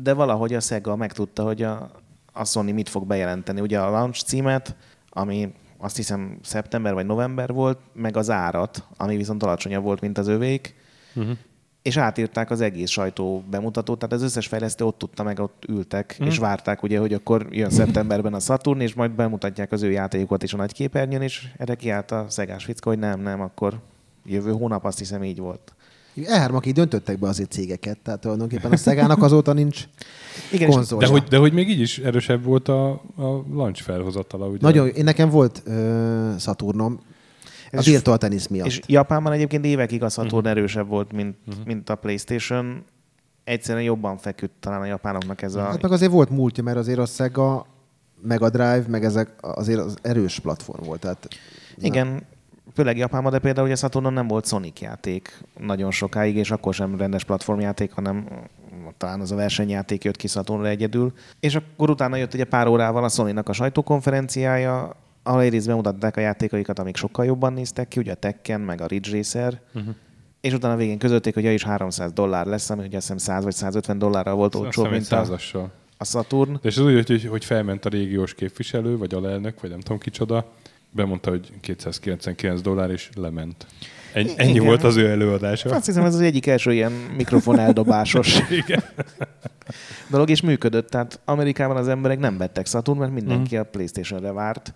de valahogy a Sega megtudta, hogy a, a Sony mit fog bejelenteni. Ugye a launch címet, ami azt hiszem szeptember vagy november volt, meg az árat, ami viszont alacsonyabb volt, mint az övék, Uh-huh. és átírták az egész sajtó bemutatót, tehát az összes fejlesztő ott tudta meg, ott ültek, mm. és várták ugye, hogy akkor jön szeptemberben a Saturn, és majd bemutatják az ő játékokat is a nagy képernyőn, és erre kiállt a szegás fickó, hogy nem, nem, akkor jövő hónap azt hiszem így volt. E3 így döntöttek be azért cégeket, tehát tulajdonképpen a Szegának azóta nincs Igen, konzolja. De hogy, de hogy még így is erősebb volt a, a launch felhozatala, ugye? Nagyon, én nekem volt uh, Saturnom, a Virtual Tennis miatt. És Japánban egyébként évekig a Saturn uh-huh. erősebb volt, mint, uh-huh. mint a PlayStation. Egyszerűen jobban feküdt talán a japánoknak ez a... Hát meg azért volt múltja, mert azért a Sega, Mega Drive, meg ezek azért az erős platform volt. Tehát Igen, főleg Japánban, de például ugye Saturnon nem volt Sonic játék nagyon sokáig, és akkor sem rendes platformjáték, hanem talán az a versenyjáték jött ki Saturnra egyedül. És akkor utána jött ugye pár órával a Sony-nak a sajtókonferenciája, ahol egyrészt bemutatták a játékaikat, amik sokkal jobban néztek ki, ugye a Tekken, meg a Ridge Racer, uh-huh. és utána végén közölték, hogy ja is 300 dollár lesz, ami ugye azt hiszem 100 vagy 150 dollárral volt olcsóbb, egy mint a, a Saturn. És az úgy, hogy, hogy felment a régiós képviselő, vagy alelnök, vagy nem tudom kicsoda, bemondta, hogy 299 dollár, és lement. Ennyi, ennyi Igen. volt az ő előadása. Azt hiszem, ez az egyik első ilyen mikrofon eldobásos Igen. dolog, és működött. Tehát Amerikában az emberek nem vettek Saturn, mert mindenki a Playstation-re várt,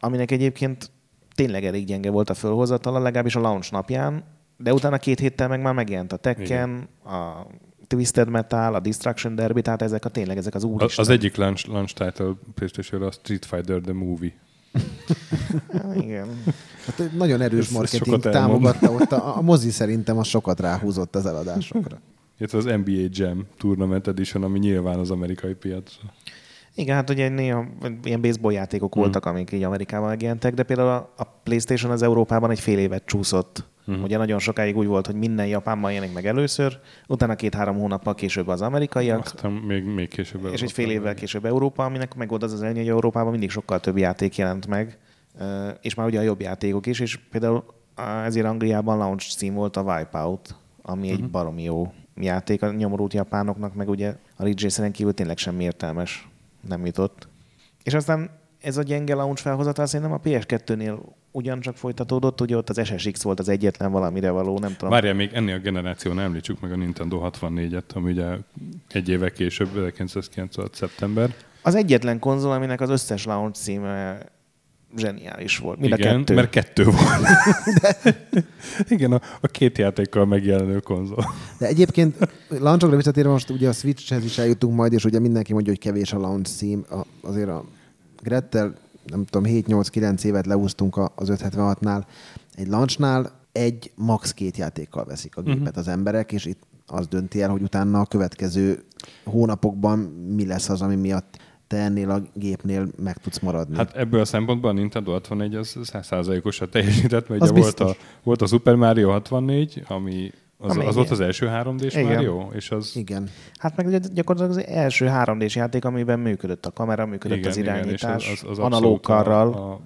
aminek egyébként tényleg elég gyenge volt a fölhozatala, legalábbis a launch napján, de utána két héttel meg már megjelent a Tekken, a Twisted Metal, a Destruction Derby, tehát ezek a tényleg ezek az Az, úristen. az egyik launch, launch title playstation a Street Fighter The Movie. Igen. Hát egy nagyon erős Ez- ez marketing elmond. támogatta ott. A, a mozi szerintem az sokat ráhúzott az eladásokra. Illetve az NBA Jam Tournament Edition, ami nyilván az amerikai piacra. Igen, hát ugye néha ilyen baseball játékok voltak, amik így Amerikában megjelentek, de például a, a PlayStation az Európában egy fél évet csúszott. Uh-huh. Ugye nagyon sokáig úgy volt, hogy minden Japánban jelenik meg először, utána két-három hónappal később az amerikaiak, Aztán még, még később. és egy fél évvel később Európa, aminek meg volt az az előnye, hogy Európában mindig sokkal több játék jelent meg, és már ugye a jobb játékok is, és például ezért Angliában launch cím volt a Wipeout, ami egy baromi jó játék a nyomorult japánoknak, meg ugye a Ridge kívül tényleg semmi értelmes nem jutott. És aztán ez a gyenge launch felhozatal szerintem a PS2-nél ugyancsak folytatódott, ugye ott az SSX volt az egyetlen valamire való, nem tudom. Várjál, még ennél a generációnál említsük meg a Nintendo 64-et, ami ugye egy éve később, 1996. szeptember. Az egyetlen konzol, aminek az összes launch címe zseniális volt. Mind Igen, a kettő. mert kettő volt. Igen, a, a két játékkal megjelenő konzol. De egyébként launchokra visszatérve most ugye a Switchhez is eljutunk majd, és ugye mindenki mondja, hogy kevés a launch cím. A, azért a Grettel, nem tudom, 7-8-9 évet leúztunk a- az 576-nál. Egy launchnál egy, max két játékkal veszik a gépet uh-huh. az emberek, és itt az dönti el, hogy utána a következő hónapokban mi lesz az, ami miatt te ennél a gépnél meg tudsz maradni. Hát ebből a szempontból a Nintendo 64 az 100%-osat teljesített, mert Az ugye volt a, volt a Super Mario 64, ami az, Ami az volt igen. az első 3D-s Igen. Mario, és az Igen. Hát meg gyakorlatilag az első 3D-s játék, amiben működött a kamera, működött igen, az igen, irányítás, és az, az, az analóg a-. A,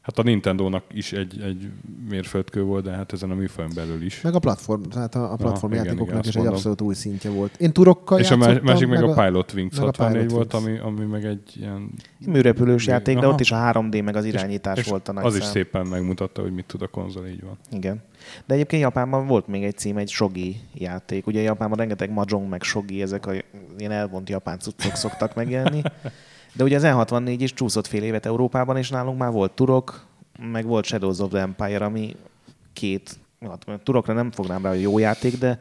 hát a Nintendo-nak is egy, egy mérföldkő volt, de hát ezen a műfajn belül is. Meg a platform, tehát a, a platform igen, játékoknak igen, is azt egy abszolút új szintje volt. Én turokkal és a másik meg, a Pilot Wings meg a 64 Pilot volt, ami, ami meg egy ilyen... Műrepülős játék, de Aha. ott is a 3D meg az irányítás és volt a nagy Az is szám. szépen megmutatta, hogy mit tud a konzol, így van. Igen. De egyébként Japánban volt még egy cím, egy shogi játék. Ugye Japánban rengeteg mahjong meg shogi, ezek a ilyen elvont japán cuccok szoktak megjelenni. De ugye az E64 is csúszott fél évet Európában, és nálunk már volt Turok, meg volt Shadows of the Empire, ami két, hát Turokra nem fognám rá, hogy jó játék, de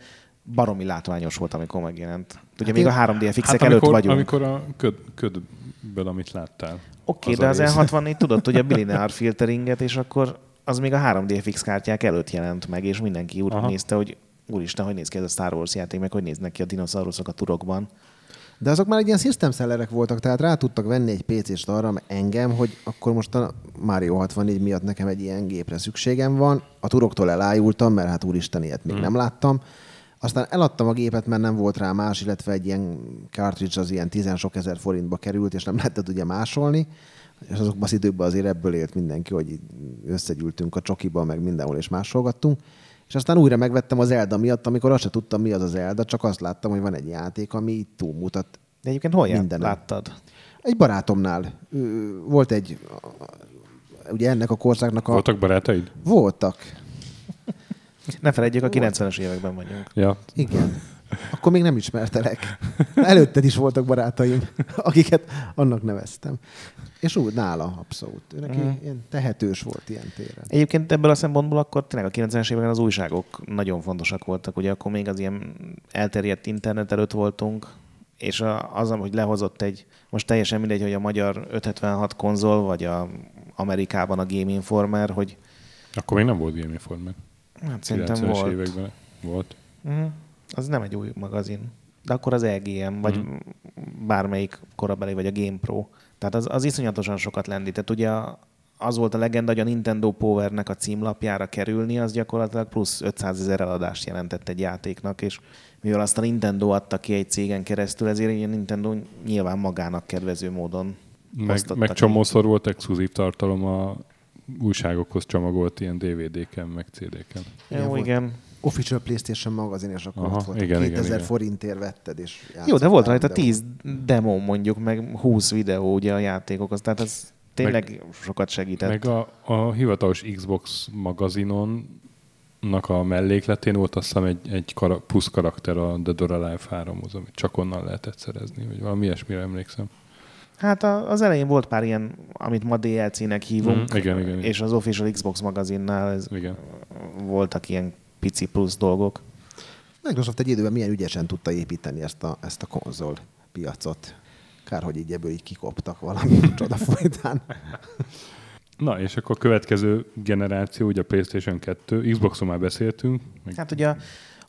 baromi látványos volt, amikor megjelent. Ugye Hát még én- a 3D FX-ek Hát előtt amikor, vagyunk. amikor a köd, ködből, amit láttál. Oké, az de az rész. E64 tudott ugye bilinear filteringet, és akkor az még a 3D FX kártyák előtt jelent meg, és mindenki úgy Aha. nézte, hogy úristen, hogy néz ki ez a Star Wars játék, meg hogy néznek ki a dinoszauruszok a turokban. De azok már egy ilyen system sellerek voltak, tehát rá tudtak venni egy PC-st arra, engem, hogy akkor most a Mario 64 miatt nekem egy ilyen gépre szükségem van. A turoktól elájultam, mert hát úristen, ilyet még hmm. nem láttam. Aztán eladtam a gépet, mert nem volt rá más, illetve egy ilyen cartridge az ilyen 10 sok ezer forintba került, és nem lehetett ugye másolni. És azokban az időkben azért ebből élt mindenki, hogy összegyűltünk a csokiba, meg mindenhol, és másolgattunk. És aztán újra megvettem az Elda miatt, amikor azt se tudtam, mi az az Elda, csak azt láttam, hogy van egy játék, ami így túlmutat De egyébként hol jár? Mindenem. láttad? egy barátomnál volt egy, ugye ennek a korszaknak a... Voltak barátaid? Voltak. Ne felejtjük, a 90-es években vagyunk. Ja, Igen. Akkor még nem ismertelek. Előtted is voltak barátaim, akiket annak neveztem. És úgy nála abszolút. Ő neki Mhm. ilyen tehetős volt ilyen téren. Egyébként ebből a szempontból akkor tényleg a 90-es években az újságok nagyon fontosak voltak. Ugye akkor még az ilyen elterjedt internet előtt voltunk, és az, hogy lehozott egy, most teljesen mindegy, hogy a magyar 576 konzol, vagy a Amerikában a Game Informer, hogy akkor még nem volt Game Informer. hát szerintem 90-es volt. években volt. Uh-huh. Az nem egy új magazin. De akkor az EGM, vagy Mhm. bármelyik korabeli, vagy a Game Pro. Tehát az, az iszonyatosan sokat lendített. Ugye az volt a legenda, hogy a Nintendo Powernek a címlapjára kerülni, az gyakorlatilag plusz 500 ezer eladást jelentett egy játéknak, és mivel azt a Nintendo adta ki egy cégen keresztül, ezért a Nintendo nyilván magának kedvező módon Meg, meg csomószor volt exkluzív tartalom a újságokhoz csomagolt ilyen DVD-ken, meg CD-ken. Jó, volt. igen. Official PlayStation magazin, és akkor Aha, ott volt. igen, 2000 igen, forintért vetted, és Jó, de volt rajta videót. 10 demo mondjuk, meg 20 videó ugye a játékokhoz, tehát ez tényleg sokat segített. Meg a, a hivatalos Xbox magazinon a mellékletén volt azt hiszem egy, egy kara, plusz karakter a Dead or Alive 3-hoz, amit csak onnan lehetett szerezni, vagy valami ilyesmire emlékszem. Hát a, az elején volt pár ilyen, amit ma DLC-nek hívunk, Mhm, igen, igen, igen. és az Official Xbox magazinnál ez Igen. voltak ilyen pici plusz dolgok. Microsoft egy időben milyen ügyesen tudta építeni ezt a, ezt a konzol piacot. Kár, hogy így ebből így kikoptak valami csoda folytán. Na, és akkor a következő generáció, ugye a PlayStation 2, Xboxon már beszéltünk, Hát ugye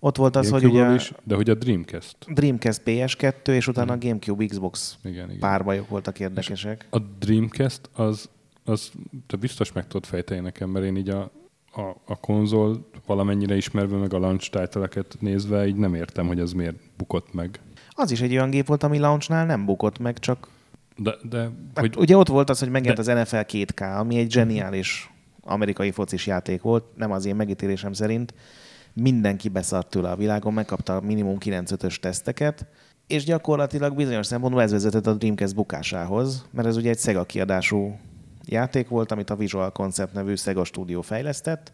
ott volt az, hogy Gamecube-ról ugye is, de hogy a Dreamcast. Dreamcast PS2, és utána a Gamecube Xbox Igen, igen. párbajok voltak érdekesek. A Dreamcast az, az te biztos meg tudod fejteni nekem, mert én így a, a, a konzol valamennyire ismerve, meg a launch title nézve, így nem értem, hogy ez miért bukott meg. Az is egy olyan gép volt, ami launchnál nem bukott meg, csak De, de hogy... hogy, ugye ott volt az, hogy megjelent De- az NFL 2K, ami egy zseniális amerikai focis játék volt, nem az én megítélésem szerint. Mindenki beszart tőle a világon, megkapta minimum 9-5-ös teszteket, és gyakorlatilag bizonyos szempontból ez vezetett a Dreamcast bukásához, mert ez ugye egy Sega kiadású játék volt, amit a Visual Concept nevű Sega stúdió fejlesztett,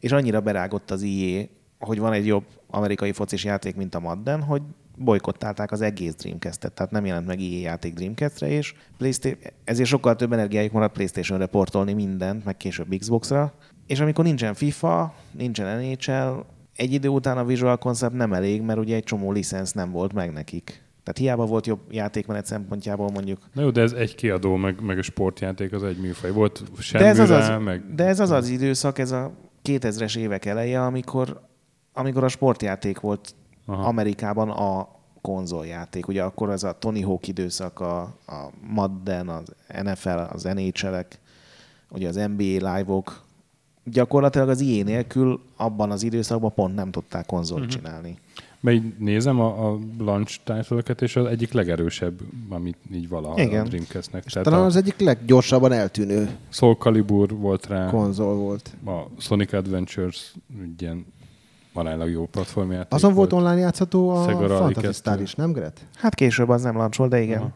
és annyira berágott az IE, hogy van egy jobb amerikai focis játék, mint a Madden, hogy bolykottálták az egész Dreamcast-et, tehát nem jelent meg IE játék Dreamcast-re, és Playsta- ezért sokkal több energiájuk maradt PlayStation-re portolni mindent, meg később Xbox-ra. És amikor nincsen FIFA, nincsen NHL, egy idő után a Visual Concept nem elég, mert ugye egy csomó licensz nem volt meg nekik. Tehát hiába volt jobb játékmenet szempontjából mondjuk na jó, de ez egy kiadó, meg, meg a sportjáték az egy műfaj. Volt de semmi ez, az az, meg... de ez az az időszak, ez a 2000-es évek eleje, amikor, amikor a sportjáték volt Aha. Amerikában a konzoljáték. Ugye akkor az a Tony Hawk időszak, a, a Madden, az NFL, az NHL-ek, ugye az NBA live-ok. Gyakorlatilag az ilyen nélkül abban az időszakban pont nem tudták konzolt uh-huh. csinálni. Mert így nézem a, a launch title és az egyik legerősebb, amit így valaha Igen. a Dreamcast-nek. Tehát Talán a az egyik leggyorsabban eltűnő Soul Calibur volt rá, konzol volt. a Sonic Adventures, ilyen aránylag jó platformjáték Azon volt online játszható a Sega Fantasy 2. Star is, nem Gret? Hát később az nem launchol, de igen. Aha.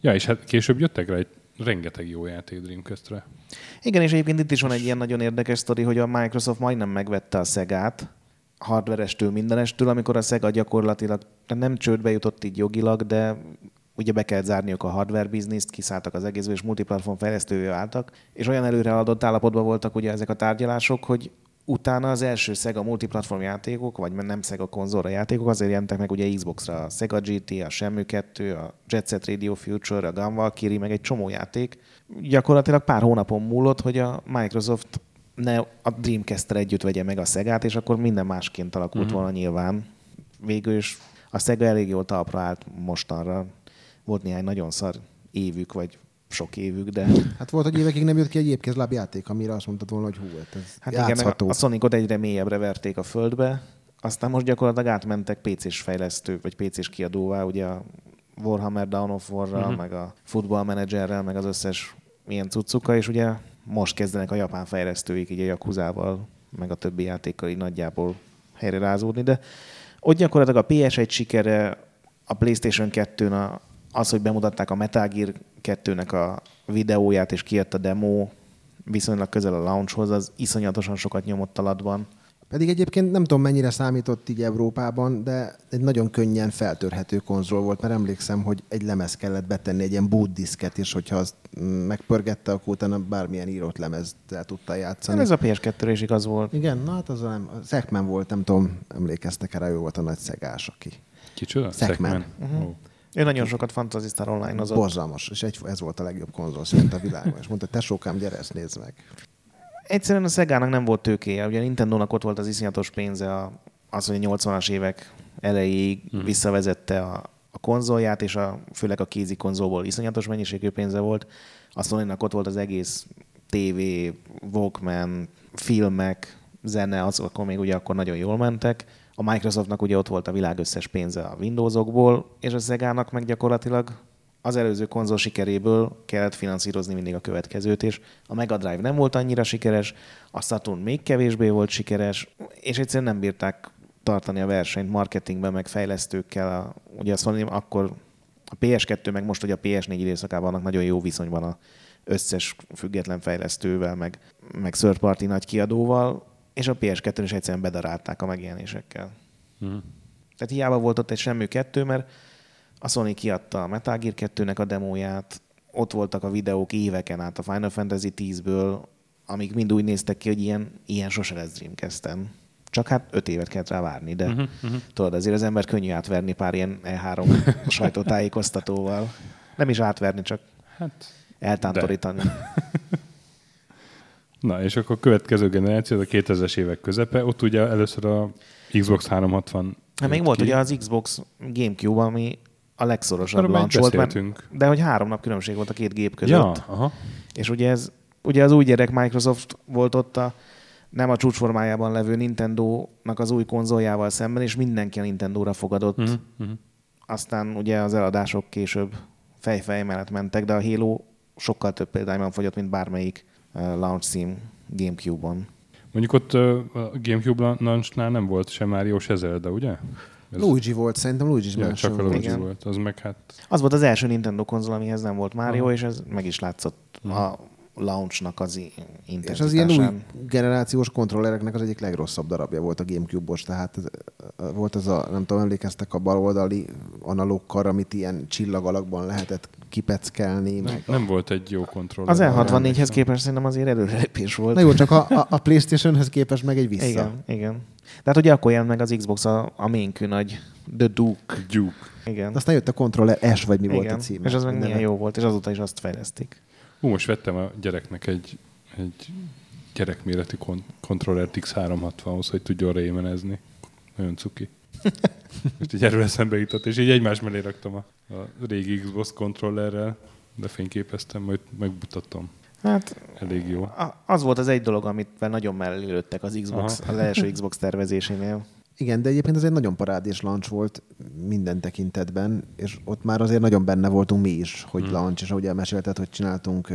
Ja, és hát később jöttek rá egy rengeteg jó játék Dreamcast-re. Igen, és egyébként itt is van egy ilyen nagyon érdekes sztori, hogy a Microsoft majdnem megvette a Szegát, hardverestől, mindenestől, amikor a Sega gyakorlatilag nem csődbe jutott így jogilag, de ugye be kellett zárniuk a hardware bizniszt, kiszálltak az egészből, és multiplatform fejlesztővé váltak, és olyan előre adott állapotban voltak ugye ezek a tárgyalások, hogy utána az első Sega multiplatform játékok, vagy nem Sega konzolra játékok, azért jelentek meg ugye Xbox-ra a Sega GT, a Shenmue 2, a Jet Set Radio Future, a Gun Valkyrie, meg egy csomó játék. Gyakorlatilag pár hónapon múlott, hogy a Microsoft ne a Dreamcast-tel együtt vegye meg a Szegát, és akkor minden másként alakult Mhm. uh-huh. volna nyilván. Végül is a Sega elég jól talpra állt mostanra. Volt néhány nagyon szar évük, vagy sok évük, de Hát volt, hogy évekig nem jött ki egy épkézláb játék, amire azt mondtad volna, hogy hú, hát ez hát igen, játszható. a Sonicot egyre mélyebbre verték a földbe, aztán most gyakorlatilag átmentek PC-s fejlesztő, vagy PC-s kiadóvá, ugye a Warhammer Dawn of War-ral, uh-huh. meg a Football Managerrel, meg az összes ilyen cuccukkal, és ugye most kezdenek a japán fejlesztőik így a Yakuzával, meg a többi játékkal így nagyjából helyre rázódni, de ott gyakorlatilag a PS1 sikere, a PlayStation 2-n a, az, hogy bemutatták a Metal Gear 2-nek a videóját, és kijött a demo viszonylag közel a launchhoz, az iszonyatosan sokat nyomott alatban. Pedig egyébként nem tudom, mennyire számított így Európában, de egy nagyon könnyen feltörhető konzol volt, mert emlékszem, hogy egy lemez kellett betenni, egy ilyen boot diszket, és hogyha azt megpörgette, akkor utána bármilyen írott lemezzel tudta játszani. Hát ez a PS2 is igaz volt. Igen, na hát az nem, Zekmen volt, nem tudom, emlékeztek erre, ő volt a nagy szegás, aki. Kicsoda? Szekmen. Szekmen. Uh-huh. Ó. Ő nagyon sokat Fantasy Star online az Borzalmas, és egy, ez volt a legjobb konzol szerint a világon. És mondta, tesókám, gyere, ezt nézd meg. Egyszerűen a Szegának nem volt tőkéje. Ugye a Nintendo-nak ott volt az iszonyatos pénze, a, az, hogy a 80-as évek elejéig Mhm. visszavezette a, a konzolját, és a, főleg a kézi konzolból iszonyatos mennyiségű pénze volt. A sony ott volt az egész TV, Walkman, filmek, zene, az akkor még ugye akkor nagyon jól mentek. A Microsoftnak ugye ott volt a világ összes pénze a Windowsokból, és a Szegának meg gyakorlatilag az előző konzol sikeréből kellett finanszírozni mindig a következőt, és a Mega Drive nem volt annyira sikeres, a Saturn még kevésbé volt sikeres, és egyszerűen nem bírták tartani a versenyt marketingben, meg fejlesztőkkel. A, ugye azt mondom, akkor a PS2, meg most ugye a PS4 időszakában vannak nagyon jó viszonyban a összes független fejlesztővel, meg, meg third party nagy kiadóval, és a PS2-n is egyszerűen bedarálták a megjelenésekkel. Mhm. Tehát hiába volt ott egy semmi kettő, mert a Sony kiadta a Metal Gear 2-nek a demóját, ott voltak a videók éveken át a Final Fantasy 10-ből, amik mind úgy néztek ki, hogy ilyen, ilyen sose lesz Dreamcast-en. Csak hát öt évet kellett rá várni, de uh-huh, uh-huh. tudod, azért az ember könnyű átverni pár ilyen E3 sajtótájékoztatóval. Nem is átverni, csak Hát, eltántorítani. na, és akkor a következő generáció, a 2000-es évek közepe, ott ugye először a Xbox 360 Hát még volt ki. ugye az Xbox Gamecube, ami a legszorosabb launch volt, mert, de hogy három nap különbség volt a két gép között. Ja, aha. És ugye ez, ugye az új gyerek Microsoft volt ott a nem a csúcsformájában levő Nintendo-nak az új konzoljával szemben, és mindenki a Nintendo-ra fogadott. Uh-huh, uh-huh. Aztán ugye az eladások később fejfej mellett mentek, de a Halo sokkal több példányban fogyott, mint bármelyik uh, launch cím Gamecube-on. Mondjuk ott ö, a Gamecube launchnál nem volt sem Mario, se Zelda, ugye? Ez- Luigi volt, szerintem Luigi is Ja, más csak a. Luigi Igen. volt, az meg hát... Az volt az első Nintendo konzol, amihez nem volt Mario, Aha. és ez meg is látszott a launchnak az i- És az ilyen új intenzitásán. generációs kontrollereknek az egyik legrosszabb darabja volt a Gamecube-os, tehát ez, volt az a, nem tudom, emlékeztek a baloldali analóg kar, amit ilyen csillag alakban lehetett kipeckelni, Nem, meg nem volt egy jó kontroller. Az L64-hez Emlékszem. képest szerintem azért előrelépés volt. Na jó, csak a, a, a Playstation-höz képest meg egy vissza. Igen, igen. Tehát ugye akkor jelent meg az Xbox a, a ménkű nagy The Duke. Duke. Igen. Aztán jött a Controller S, vagy mi volt igen. a címe. És az meg milyen jó volt, és azóta is azt fejlesztik. Hú, most vettem a gyereknek egy, egy gyerekméretű kon- kontrollert X360-hoz, hogy tudjon rémenezni. Nagyon cuki. Most így erről eszembe jutott, és így egymás mellé raktam a, a régi Xbox kontrollerrel, de fényképeztem, majd megmutatom. Hát Elég jó. az volt az egy dolog, amit nagyon mellé lőttek az Xbox, Aha. az első Xbox tervezésénél. Igen, de egyébként ez egy nagyon parádés launch volt minden tekintetben, és ott már azért nagyon benne voltunk mi is, hogy hmm. launch, és ahogy elmesélted, hogy csináltunk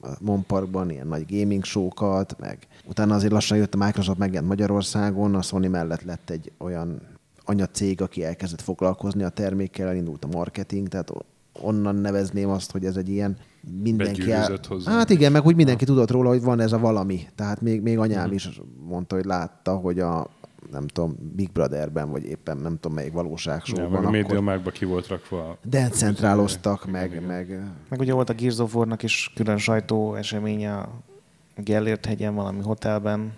a Mon Parkban ilyen nagy gaming show-kat, meg utána azért lassan jött a Microsoft megjelent Magyarországon, a Sony mellett lett egy olyan anyacég, aki elkezdett foglalkozni a termékkel, elindult a marketing, tehát onnan nevezném azt, hogy ez egy ilyen mindenki Begyűrűzött hozzá. Hát igen, meg úgy mindenki tudott róla, hogy van ez a valami. Tehát még, még anyám is mondta, hogy látta, hogy a nem tudom, Big Brotherben, vagy éppen nem tudom melyik Ja, valóságsóban, meg a akkor médiamákba ki volt rakva. decentráloztak, Igen, meg, igen. meg Meg ugye volt a Gears of War-nak is külön sajtó eseménye a Gellért hegyen valami hotelben.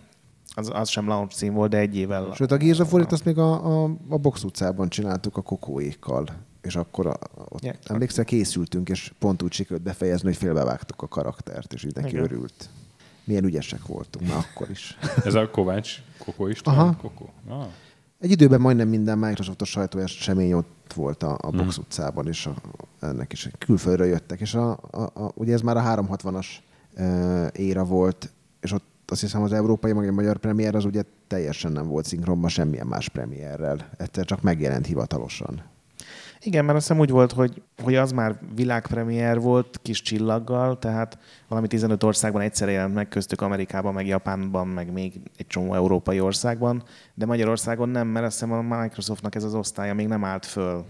Az, az sem launch cím volt, de egy évvel... Sőt, a Gears of War-t azt még a, a, a Box utcában csináltuk a kokóékkal. És akkor a, ott Ja. emlékszel, készültünk, és pont úgy sikerült befejezni, hogy félbevágtuk a karaktert, és mindenki Igen. örült. Milyen ügyesek voltunk már akkor is. Ez a Kovács Kokó István? Aha. Kokó. Ah. Egy időben majdnem minden Microsoftos sajtóesemény ott volt a, a Box Mhm. utcában, és a, ennek is külföldről jöttek. És a, a, a, ugye ez már a 360-as uh, éra volt, és ott azt hiszem az európai, meg magyar premier az ugye teljesen nem volt szinkronban semmilyen más premierrel. Egyszer csak megjelent hivatalosan. Igen, mert azt hiszem úgy volt, hogy, hogy az már világpremier volt kis csillaggal, tehát valami 15 országban egyszerre jelent meg, köztük Amerikában, meg Japánban, meg még egy csomó európai országban, de Magyarországon nem, mert azt hiszem a Microsoftnak ez az osztálya még nem állt föl,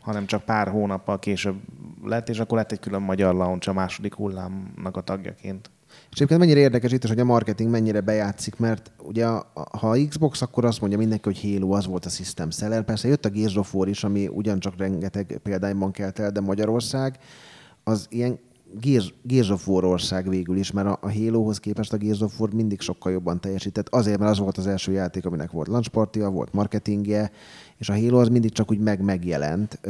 hanem csak pár hónappal később lett, és akkor lett egy külön magyar launch a második hullámnak a tagjaként. És egyébként mennyire érdekes itt is, hogy a marketing mennyire bejátszik, mert ugye ha a Xbox, akkor azt mondja mindenki, hogy Halo az volt a system seller. Persze jött a Gears of War is, ami ugyancsak rengeteg példányban kelt el, de Magyarország az ilyen Gears, of War ország végül is, mert a, Halohoz képest a Gears of War mindig sokkal jobban teljesített. Azért, mert az volt az első játék, aminek volt launchpartja, volt marketingje, és a Halo az mindig csak úgy meg megjelent,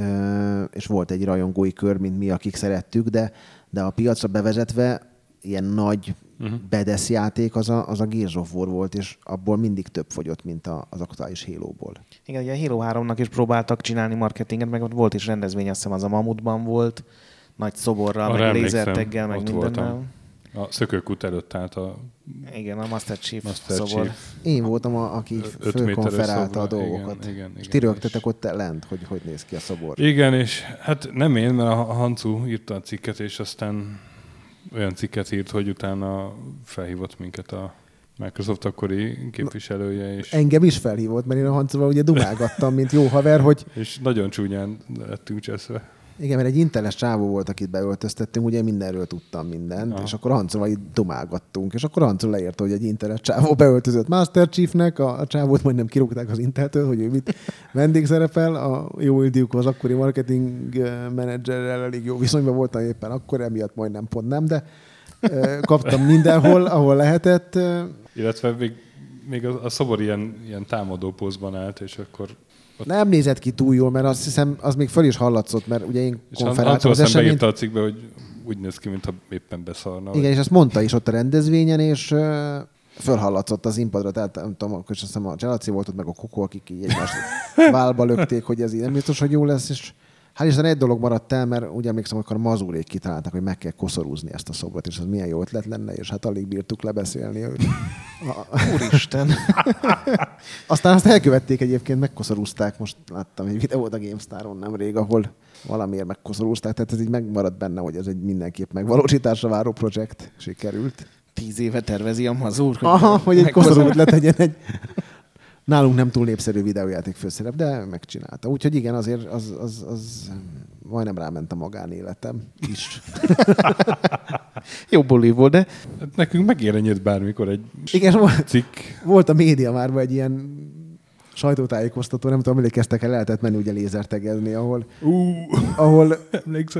és volt egy rajongói kör, mint mi, akik szerettük, de, de a piacra bevezetve ilyen nagy uh-huh. bedesz játék az a, az a Gears of War volt, és abból mindig több fogyott, mint a, az aktuális Halo-ból. Igen, ugye a Halo 3-nak is próbáltak csinálni marketinget, meg volt is rendezvény, azt hiszem az a Mamutban volt, nagy szoborral, Arra meg lézerteggel, meg mindennel. Voltam. A szökőkút előtt állt a... Igen, a Master Chief Master szobor. Chief. Én voltam, a, aki fölkonferálta a dolgokat. Igen, igen, és ti rögtetek ott lent, hogy hogy néz ki a szobor. Igen, és hát nem én, mert a Hancu írta a cikket, és aztán olyan cikket írt, hogy utána felhívott minket a Microsoft akkori képviselője. És... Engem is felhívott, mert én a Hancuval ugye dumálgattam, mint jó haver, hogy... és nagyon csúnyán lettünk cseszve. Igen, mert egy inteles csávó volt, akit beöltöztettünk, ugye mindenről tudtam mindent, Aha. és akkor Hancova így domálgattunk, és akkor Hancova leírta, hogy egy inteles csávó beöltözött Master Chiefnek, a, a csávót majdnem kirúgták az Inteltől, hogy ő mit vendégszerepel, a jó Ildiuk az akkori marketing menedzserrel elég jó viszonyban voltam éppen akkor, emiatt majdnem pont nem, de kaptam mindenhol, ahol lehetett. Illetve még, még a, a szobor ilyen, ilyen támadó pózban állt, és akkor. Nem nézett ki túl jól, mert azt hiszem, az még föl is hallatszott, mert ugye én konferáltam az eseményt. a cikkbe, hogy úgy néz ki, mintha éppen beszarna. Igen, vagy... és azt mondta is ott a rendezvényen, és fölhallatszott az impadra, tehát nem tudom, akkor azt hiszem a Gelaci volt ott, meg a Koko, akik így egymást válba lökték, hogy ez így nem biztos, hogy jó lesz, és Hál' Isten egy dolog maradt el, mert ugye emlékszem, akkor mazúrék kitalálták, hogy meg kell koszorúzni ezt a szobrot, és az milyen jó ötlet lenne, és hát alig bírtuk lebeszélni. Úristen! Aztán azt elkövették egyébként, megkoszorúzták, most láttam egy videót a GameStar-on nemrég, ahol valamiért megkoszorúzták, tehát ez így megmaradt benne, hogy ez egy mindenképp megvalósításra váró projekt sikerült. Tíz éve tervezi a mazúr, hogy, Aha, hogy egy koszorút letegyen egy nálunk nem túl népszerű videójáték főszerep, de megcsinálta. Úgyhogy igen, azért az, az, az majdnem ráment a magánéletem is. Jó buli volt, de... Hát nekünk megérenyed bármikor egy igen, cikk. Volt a média már egy ilyen sajtótájékoztató, nem tudom, emlékeztek el, lehetett menni ugye lézertegezni, ahol, uh, ahol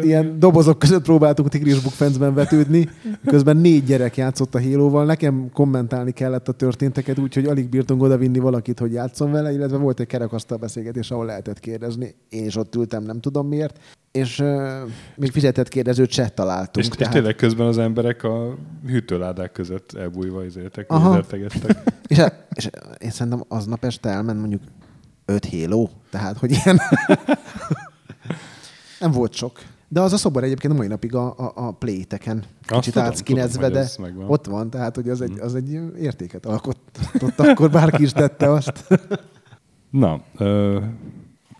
ilyen dobozok között próbáltunk Tigris Book vetődni, közben négy gyerek játszott a hélóval, nekem kommentálni kellett a történteket, úgyhogy alig bírtunk oda vinni valakit, hogy játszon vele, illetve volt egy kerekasztal beszélgetés, ahol lehetett kérdezni. Én is ott ültem, nem tudom miért és még fizetett kérdezőt se találtunk. És, tehát... és tényleg közben az emberek a hűtőládák között elbújva izéltek, és, és, és én szerintem aznap este elment mondjuk öt héló, tehát hogy ilyen nem volt sok. De az a szobor egyébként a mai napig a, a, a playteken kicsit átszkinezve, de ott van, tehát hogy az egy, az egy értéket alkotott, akkor bárki is tette azt. Na, ö,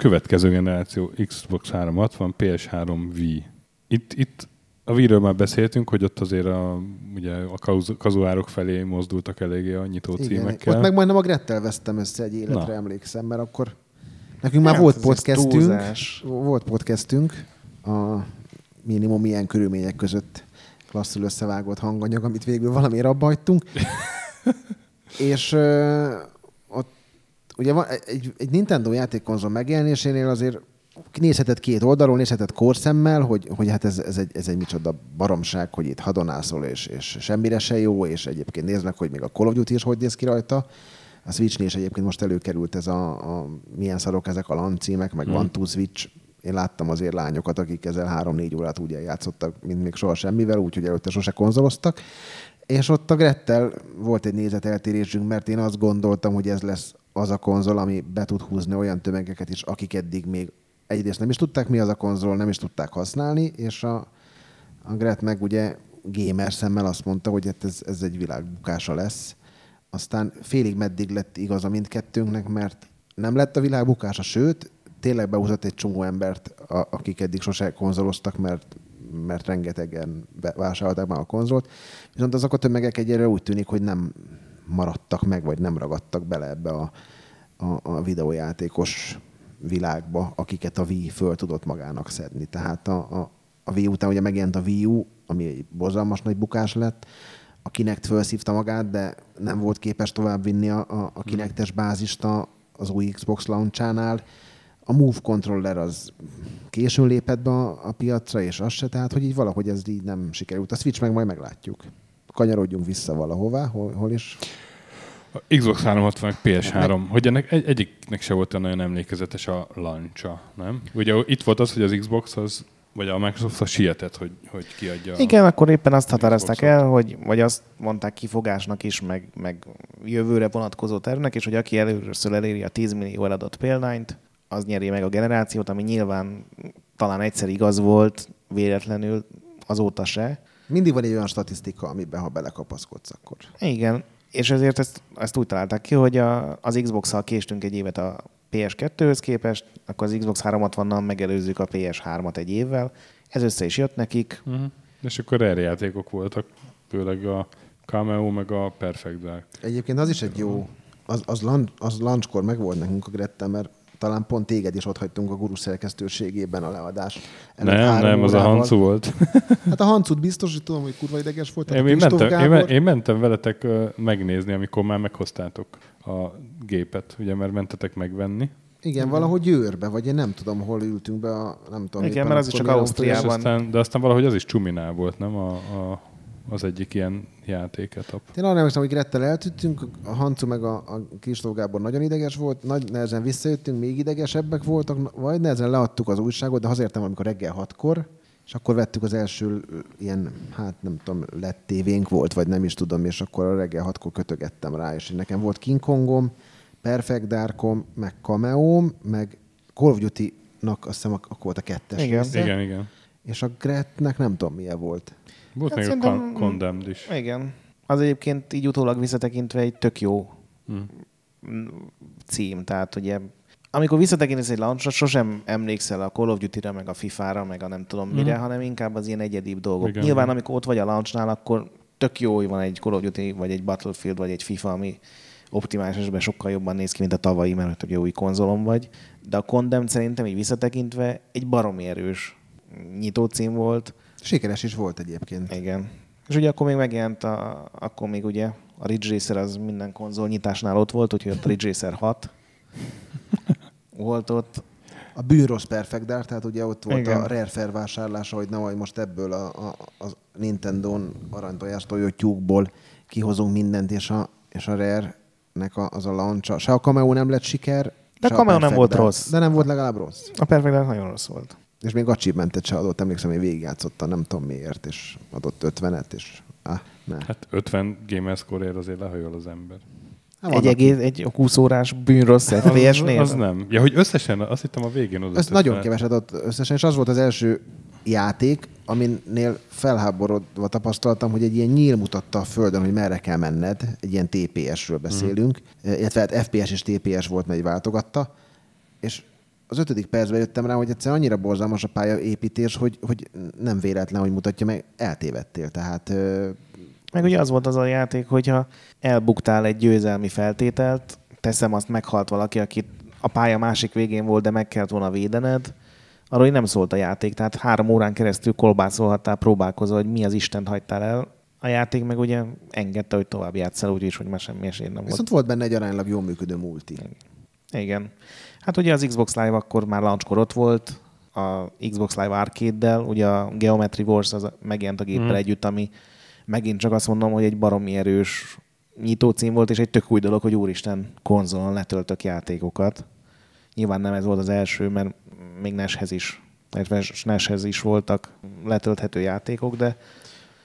következő generáció Xbox 360, PS3 Wii. Itt, itt a Wii-ről már beszéltünk, hogy ott azért a, ugye a kazuárok felé mozdultak eléggé a nyitó Igen, címekkel. Ott meg majdnem a Grettel vesztem össze egy életre, Na. emlékszem, mert akkor nekünk már volt podcastünk, volt podcastünk a minimum ilyen körülmények között klasszul összevágott hanganyag, amit végül valamiért abba hagytunk. és ugye van egy, egy Nintendo játékkonzol megjelenésénél azért nézhetett két oldalról, nézhetett korszemmel, hogy, hogy hát ez, ez, egy, ez egy micsoda baromság, hogy itt hadonászol, és, és semmire se jó, és egyébként nézd meg, hogy még a Call of Duty is hogy néz ki rajta. A switch is egyébként most előkerült ez a, a milyen szarok ezek a lancímek, meg mm. van two Switch. Én láttam azért lányokat, akik ezzel három-négy órát úgy játszottak, mint még soha semmivel, úgyhogy előtte sose konzoloztak. És ott a Grettel volt egy nézeteltérésünk, mert én azt gondoltam, hogy ez lesz az a konzol, ami be tud húzni olyan tömegeket is, akik eddig még egyrészt nem is tudták, mi az a konzol, nem is tudták használni, és a, a Gret meg ugye gamer szemmel azt mondta, hogy hát ez, ez egy világbukása lesz. Aztán félig meddig lett igaza mindkettőnknek, mert nem lett a világbukása, sőt, tényleg behúzott egy csomó embert, a, akik eddig sose konzoloztak, mert, mert rengetegen vásárolták már a konzolt. Viszont azok a tömegek egyre úgy tűnik, hogy nem, maradtak meg, vagy nem ragadtak bele ebbe a, a, a videójátékos világba, akiket a Wii föl tudott magának szedni. Tehát a, a, a Wii után ugye megjelent a Wii U, ami egy borzalmas nagy bukás lett, a Kinect felszívta magát, de nem volt képes továbbvinni a, a, a Kinectes bázista az új Xbox launchánál. A Move controller az későn lépett be a, a piacra, és az se, tehát hogy így valahogy ez így nem sikerült. A Switch meg majd meglátjuk. Kanyarodjunk vissza valahová, hol, hol is. A Xbox 360 meg PS3, hogy ennek egy, egyiknek se volt olyan nagyon emlékezetes a launcha, nem? Ugye itt volt az, hogy az Xbox az, vagy a Microsoft az sietett, hogy, hogy kiadja. Igen, akkor éppen azt határozták el, hogy, vagy azt mondták kifogásnak is, meg, meg jövőre vonatkozó tervnek, és hogy aki először eléri a 10 millió eladott példányt, az nyeri meg a generációt, ami nyilván talán egyszer igaz volt, véletlenül azóta se. Mindig van egy olyan statisztika, amiben ha belekapaszkodsz, akkor. Igen, és ezért ezt, ezt úgy találták ki, hogy a, az Xbox-szal késtünk egy évet a PS2-höz képest, akkor az Xbox 360-nal megelőzzük a PS3-at egy évvel. Ez össze is jött nekik. Uh-huh. És akkor erre játékok voltak, főleg a Cameo meg a Perfect Dark. Egyébként az is egy jó, az, az, lan, az launchkor meg volt nekünk a Grettel, mert talán pont téged is ott hagytunk a guru szerkesztőségében a leadás. előtt Nem, nem, az a. Hancu volt. Hát a Hancut biztos, hogy tudom, hogy kurva ideges volt. Én, a én, Kristóf mentem, én, Gábor- én mentem veletek megnézni, amikor már meghoztátok a gépet, ugye, mert mentetek megvenni. Igen, valahogy Győrbe, vagy én nem tudom, hol ültünk be, a, nem tudom. Igen, éppen mert az is csak Ausztriában. Aztán, de aztán valahogy az is Csuminál volt, nem? A, a, az egyik ilyen játéketap. Én arra emlékszem, hogy Grettel eltűntünk, a Hancu meg a, a Kristóf Gábor nagyon ideges volt, nagy nehezen visszajöttünk, még idegesebbek voltak, vagy nehezen leadtuk az újságot, de hazértem amikor reggel hatkor, és akkor vettük az első ilyen, hát nem tudom, lett tévénk volt, vagy nem is tudom, és akkor a reggel hatkor kötögettem rá, és nekem volt King Kongom, Perfect Darkom, meg Cameóm, meg Call of Duty-nak azt hiszem ak- akkor volt a kettes Igen. része, Igen, igen. és a Gretnek nem tudom milyen volt. Volt Hát még a szerintem- Con- Condemned is. Igen. Az egyébként így utólag visszatekintve egy tök jó Hm. mm, cím. Tehát ugye amikor visszatekintesz egy launchra, sosem emlékszel a Call of Duty-ra, meg a FIFA-ra, meg a nem tudom mire, Mhm. hanem inkább az ilyen egyedibb dolgok. Igen, Nyilván, amikor ott vagy a launchnál, akkor tök jó, hogy van egy Call of Duty, vagy egy Battlefield, vagy egy FIFA, ami optimális esetben sokkal jobban néz ki, mint a tavalyi, mert ugye új konzolon vagy. De a Condemned szerintem így visszatekintve egy baromi erős nyitó cím volt. Sikeres is volt egyébként. Igen. És ugye akkor még megjelent, a, akkor még ugye a Ridge Racer az minden konzol nyitásnál ott volt, úgyhogy ott a Ridge Racer 6 volt ott. A bűnrossz Perfect Dark, tehát ugye ott volt Igen. a Rare felvásárlása, hogy na majd most ebből a, a, a Nintendo-n aranytojástól jött tyúkból kihozunk mindent, és a, és a Rare-nek a, az a launch Se a Cameo nem lett siker, De se a Cameo nem volt Dark. rossz. De nem volt legalább rossz. A Perfect Dark nagyon rossz volt. És még achievementet se adott, emlékszem, hogy végigjátszotta, nem tudom miért, és adott 50-et, és ah, ne. Hát 50 gamer score azért lehajol az ember. Hát Egy, egész, egy 20 órás bűnrossz Az, FPS-nél? az nem. Ja, hogy összesen, azt hittem a végén oda. Ez nagyon keveset adott összesen, és az volt az első játék, aminél felháborodva tapasztaltam, hogy egy ilyen nyíl mutatta a földön, hogy merre kell menned, egy ilyen TPS-ről beszélünk, mm. illetve hát FPS és TPS volt, mert így váltogatta, és az ötödik percben jöttem rá, hogy egyszerűen annyira borzalmas a pályaépítés, hogy, hogy nem véletlen, hogy mutatja meg, eltévedtél. Tehát ö, Meg ugye az volt az a játék, hogyha elbuktál egy győzelmi feltételt, teszem azt meghalt valaki, aki a pálya másik végén volt, de meg kellett volna védened, arról nem szólt a játék. Tehát három órán keresztül kolbászolhattál, próbálkozol, hogy mi az Isten hagytál el. A játék meg ugye engedte, hogy tovább játszál, úgyis, hogy már semmi esély nem volt. viszont volt benne egy aránylag jól működő multi. Igen. Hát ugye az Xbox Live akkor már launchkor ott volt, a Xbox Live Arcade-del, ugye a Geometry Wars az megjelent a géppel Mhm. együtt, ami megint csak azt mondom, hogy egy baromi erős nyitó cím volt, és egy tök új dolog, hogy úristen, konzolon letöltök játékokat. Nyilván nem ez volt az első, mert még NES-hez is, SNES-hez is voltak letölthető játékok, de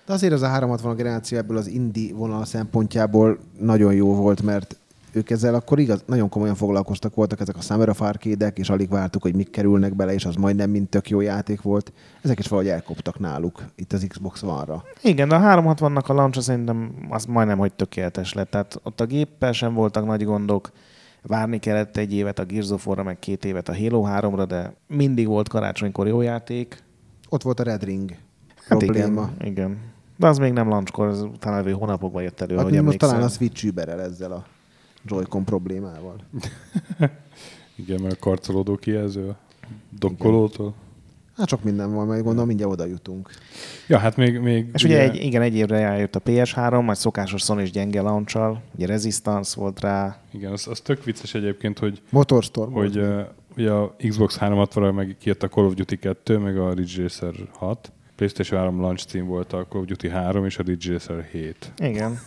De azért az a 360 generáció ebből az indie vonal szempontjából nagyon jó volt, mert ők ezzel akkor igaz, nagyon komolyan foglalkoztak, voltak ezek a Summer of arcade és alig vártuk, hogy mik kerülnek bele, és az majdnem mind tök jó játék volt. Ezek is valahogy elkoptak náluk, itt az Xbox One-ra. Igen, de a 360-nak a launch szerintem az majdnem, hogy tökéletes lett. Tehát ott a géppel sem voltak nagy gondok, várni kellett egy évet a Gears of War-ra, meg két évet a Halo 3-ra, de mindig volt karácsonykor jó játék. Ott volt a Red Ring Hát probléma. igen, igen. De az még nem launchkor, az talán elő hónapokban jött elő, Hát hogy most emlékszem. talán a Switch überel ezzel a Joy-Con problémával. Igen, mert a karcolódó kijelző a dokkolótól. Hát sok minden van, majd gondolom mindjárt oda jutunk. Ja, hát még... még És ugye, egy, igen, egy évre eljött a PS3, majd szokásos Sony is gyenge launch ugye Resistance volt rá. Igen, az, az tök vicces egyébként, hogy, Motorstorm. hogy uh, ugye a Xbox 360-ra meg kijött a Call of Duty 2, meg a Ridge Racer 6. PlayStation 3 launch cím volt a Call of Duty 3 és a Ridge Racer 7. Igen.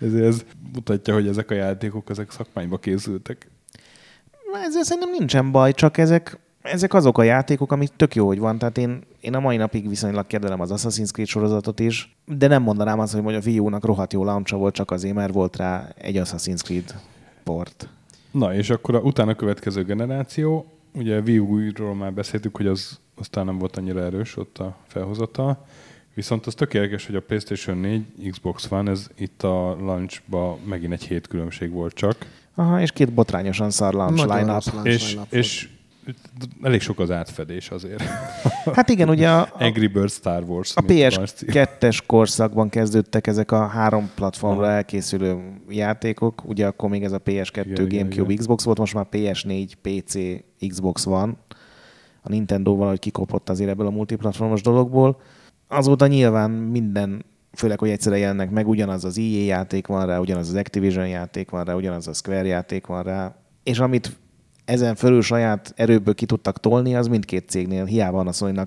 Ez, ez mutatja, hogy ezek a játékok ezek szakmányba készültek. Ezzel szerintem nincsen baj, csak ezek, ezek azok a játékok, amik tök jó, hogy van. Tehát én, én a mai napig viszonylag kedvelem az Assassin's Creed sorozatot is, de nem mondanám azt, hogy a Wii U-nak rohadt jó launcha volt, csak azért, mert volt rá egy Assassin's Creed port. Na, és akkor a utána következő generáció, ugye Wii U-ról már beszéltük, hogy az aztán nem volt annyira erős ott a felhozata. Viszont az tökéletes, hogy a PlayStation 4, Xbox One, ez itt a launchba megint egy hét különbség volt csak. Aha, és két botrányosan szar launch launch És, és elég sok az átfedés azért. Hát igen, ugye a, a, Angry Birds Star Wars. a mint launch cím. PS2-es korszakban kezdődtek ezek a három platformra Aha. elkészülő játékok. Ugye akkor még ez a PS2, Igen, igen, igen, Gamecube, igen. Xbox volt, most már PS4, PC, Xbox van. A Nintendo valahogy kikopott azért ebből a multiplatformos dologból. Azóta nyilván minden, főleg, hogy egyszerre jelennek meg, ugyanaz az EA játék van rá, ugyanaz az Activision játék van rá, ugyanaz a Square játék van rá. És amit ezen fölül saját erőből ki tudtak tolni, az mindkét cégnél. Hiába van a sony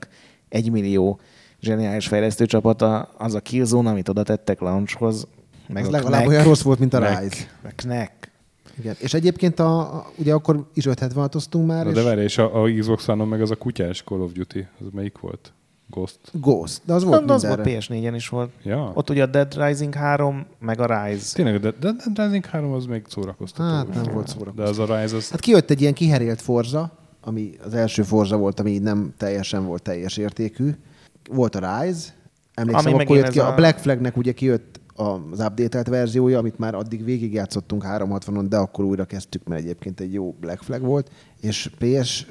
egy millió zseniális fejlesztő csapata, az a Killzone, amit oda tettek launchhoz, meg Az a legalább Knack, olyan rossz volt, mint a Knack. Rise. meg Knack. Igen. És egyébként a, a, ugye akkor is 576-oztunk már, Na, és de várj, és a, a Xbox meg az a kutyás Call of Duty, az melyik volt? Ghost? Ghost. De az volt Volt az mindenre. volt PS4-en is volt. Ja. Ott ugye a Dead Rising 3, meg a Rise. Tényleg, de, de, de Dead Rising 3 az még szórakoztató. Hát nem volt. volt De szórakoztató. az a Rise az... Hát kijött egy ilyen kiherélt Forza, ami az első Forza volt, ami nem teljesen volt teljes értékű. Volt a Rise, emlékszem, Ami akkor megint jött ki, a... a- Black Flagnek ugye kijött az updatelt verziója, amit már addig végigjátszottunk 360-on, de akkor újra kezdtük, mert egyébként egy jó Black Flag volt, és PS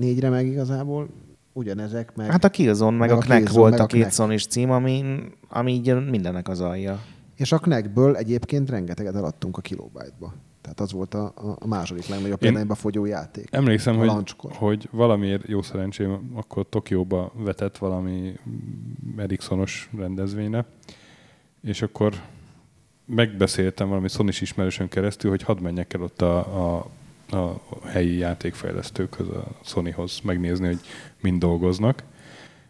4-re meg igazából ugyanezek, meg... Hát a Killzone, meg, Meg a Knack volt a két sony cím, ami, ami így mindennek az alja. És a Knackből egyébként rengeteget eladtunk a kilobájtba. Tehát az volt a, a- második legnagyobb példányba fogyó játék. Emlékszem, hogy, hogy valamiért jó szerencsém akkor Tokióba vetett valami Ericssonos rendezvényre, és akkor megbeszéltem valami sony ismerősön keresztül, hogy hadd menjek el ott a, a, a helyi játékfejlesztőkhöz, a Sonyhoz megnézni, hogy mind dolgoznak.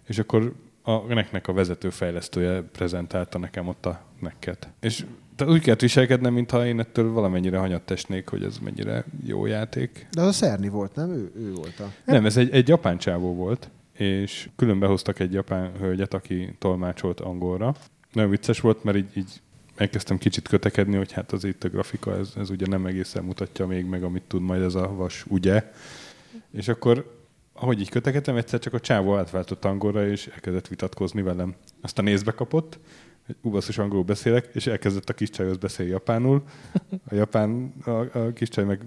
És akkor a neknek a vezető fejlesztője prezentálta nekem ott a nekket. És tehát úgy kellett viselkednem, mintha én ettől valamennyire hanyat tesnék, hogy ez mennyire jó játék. De az a Szerni volt, nem? Ő, ő volt a... Nem, ez egy, egy japán csávó volt, és külön behoztak egy japán hölgyet, aki tolmácsolt angolra. Nagyon vicces volt, mert így, így elkezdtem kicsit kötekedni, hogy hát az itt a grafika, ez, ez ugye nem egészen mutatja még meg, amit tud majd ez a vas, ugye? És akkor, ahogy így kötekedtem, egyszer csak a csávó átváltott angolra, és elkezdett vitatkozni velem. Aztán nézbe kapott, hogy ú, basszus, angolul beszélek, és elkezdett a kis csajhoz beszélni japánul. A japán, a, a kis csaj meg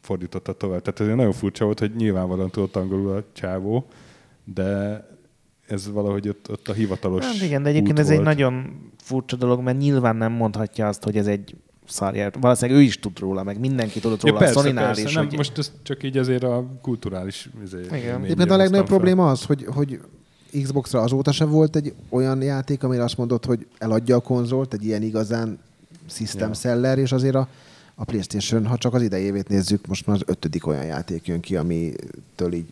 fordította tovább. Tehát ez nagyon furcsa volt, hogy nyilvánvalóan tudott angolul a csávó, de ez valahogy ott, ott a hivatalos Hát igen, de egyébként ez egy volt. nagyon furcsa dolog, mert nyilván nem mondhatja azt, hogy ez egy szarját. Valószínűleg ő is tud róla, meg mindenki tudott róla Ja, a persze, Sony-nál persze. is. Nem, hogy... most ez csak így azért a kulturális izé, Igen. Egyébként a legnagyobb fel. probléma az, hogy, hogy Xbox-ra azóta se volt egy olyan játék, amire azt mondott, hogy eladja a konzolt, egy ilyen igazán system Ja. seller, és azért a, a PlayStation, ha csak az idejévét nézzük, most már az ötödik olyan játék jön ki, amitől így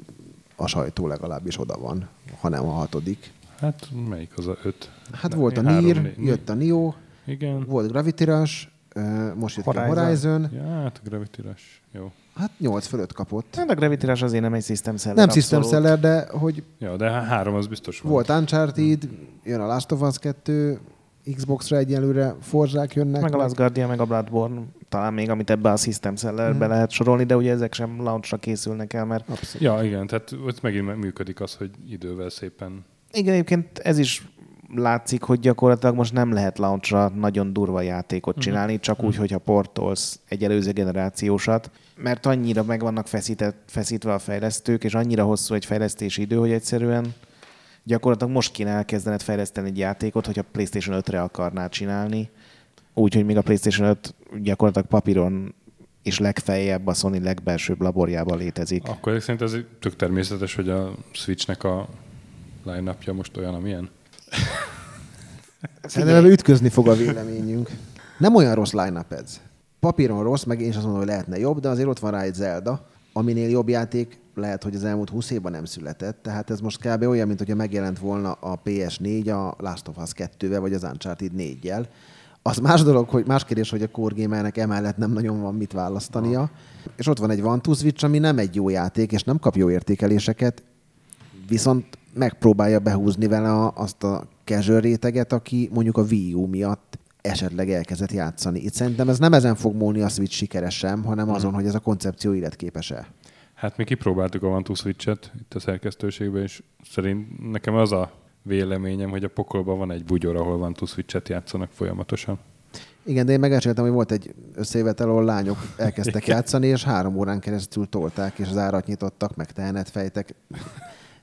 a sajtó legalábbis oda van, hanem a hatodik. Hát melyik az a öt? Hát Ne- volt a három, négy- jött a Nio, Igen. volt Gravity Rush, most jött ki a Horizon. Horizon, Ja, hát a Gravity Rush. Jó. hát 8 fölött kapott. Hát a Gravity Rush azért nem egy system seller. Nem system abszolút. seller, de hogy Ja, de há- három az biztos van. Volt Uncharted, jön a Last of Us 2, Xbox-ra egyelőre Forzsák jönnek. Meg a Last Guardian, meg a Bloodborne, talán még, amit ebbe a System Sellerbe lehet sorolni, de ugye ezek sem launchra készülnek el, mert Abszolút. Ja, igen, tehát ott megint működik az, hogy idővel szépen igen, egyébként ez is látszik, hogy gyakorlatilag most nem lehet launchra nagyon durva játékot csinálni, csak úgy, hogyha portolsz egy előző generációsat, mert annyira meg vannak feszített, feszítve a fejlesztők, és annyira hosszú egy fejlesztési idő, hogy egyszerűen gyakorlatilag most kéne elkezdened fejleszteni egy játékot, hogyha PlayStation 5-re akarnád csinálni, úgy, hogy még a PlayStation 5 gyakorlatilag papíron és legfeljebb a Sony legbelsőbb laborjában létezik. Akkor ezek szerint ez tök természetes, hogy a Switchnek a line most olyan, amilyen? Szerintem ütközni fog a véleményünk. Nem olyan rossz line ez. Papíron rossz, meg én is azt mondom, hogy lehetne jobb, de azért ott van rá egy Zelda, aminél jobb játék lehet, hogy az elmúlt 20 évben nem született. Tehát ez most kb. olyan, mint hogyha megjelent volna a PS4 a Last of Us 2-vel, vagy az Uncharted 4-jel. Az más dolog, hogy más kérdés, hogy a Core Gamernek emellett nem nagyon van mit választania. Ha. És ott van egy One to Switch, ami nem egy jó játék, és nem kap jó értékeléseket, viszont megpróbálja behúzni vele a, azt a casual réteget, aki mondjuk a Wii U miatt esetleg elkezdett játszani. Itt szerintem ez nem ezen fog múlni a Switch sikere sem, hanem azon, hmm. hogy ez a koncepció életképes-e. Hát mi kipróbáltuk a One Switch-et itt a szerkesztőségben, és szerint nekem az a véleményem, hogy a pokolban van egy bugyor, ahol One Switch-et játszanak folyamatosan. Igen, de én megeséltem, hogy volt egy összejövetel, ahol lányok elkezdtek játszani, és három órán keresztül tolták, és az árat nyitottak, meg tehenet fejtek.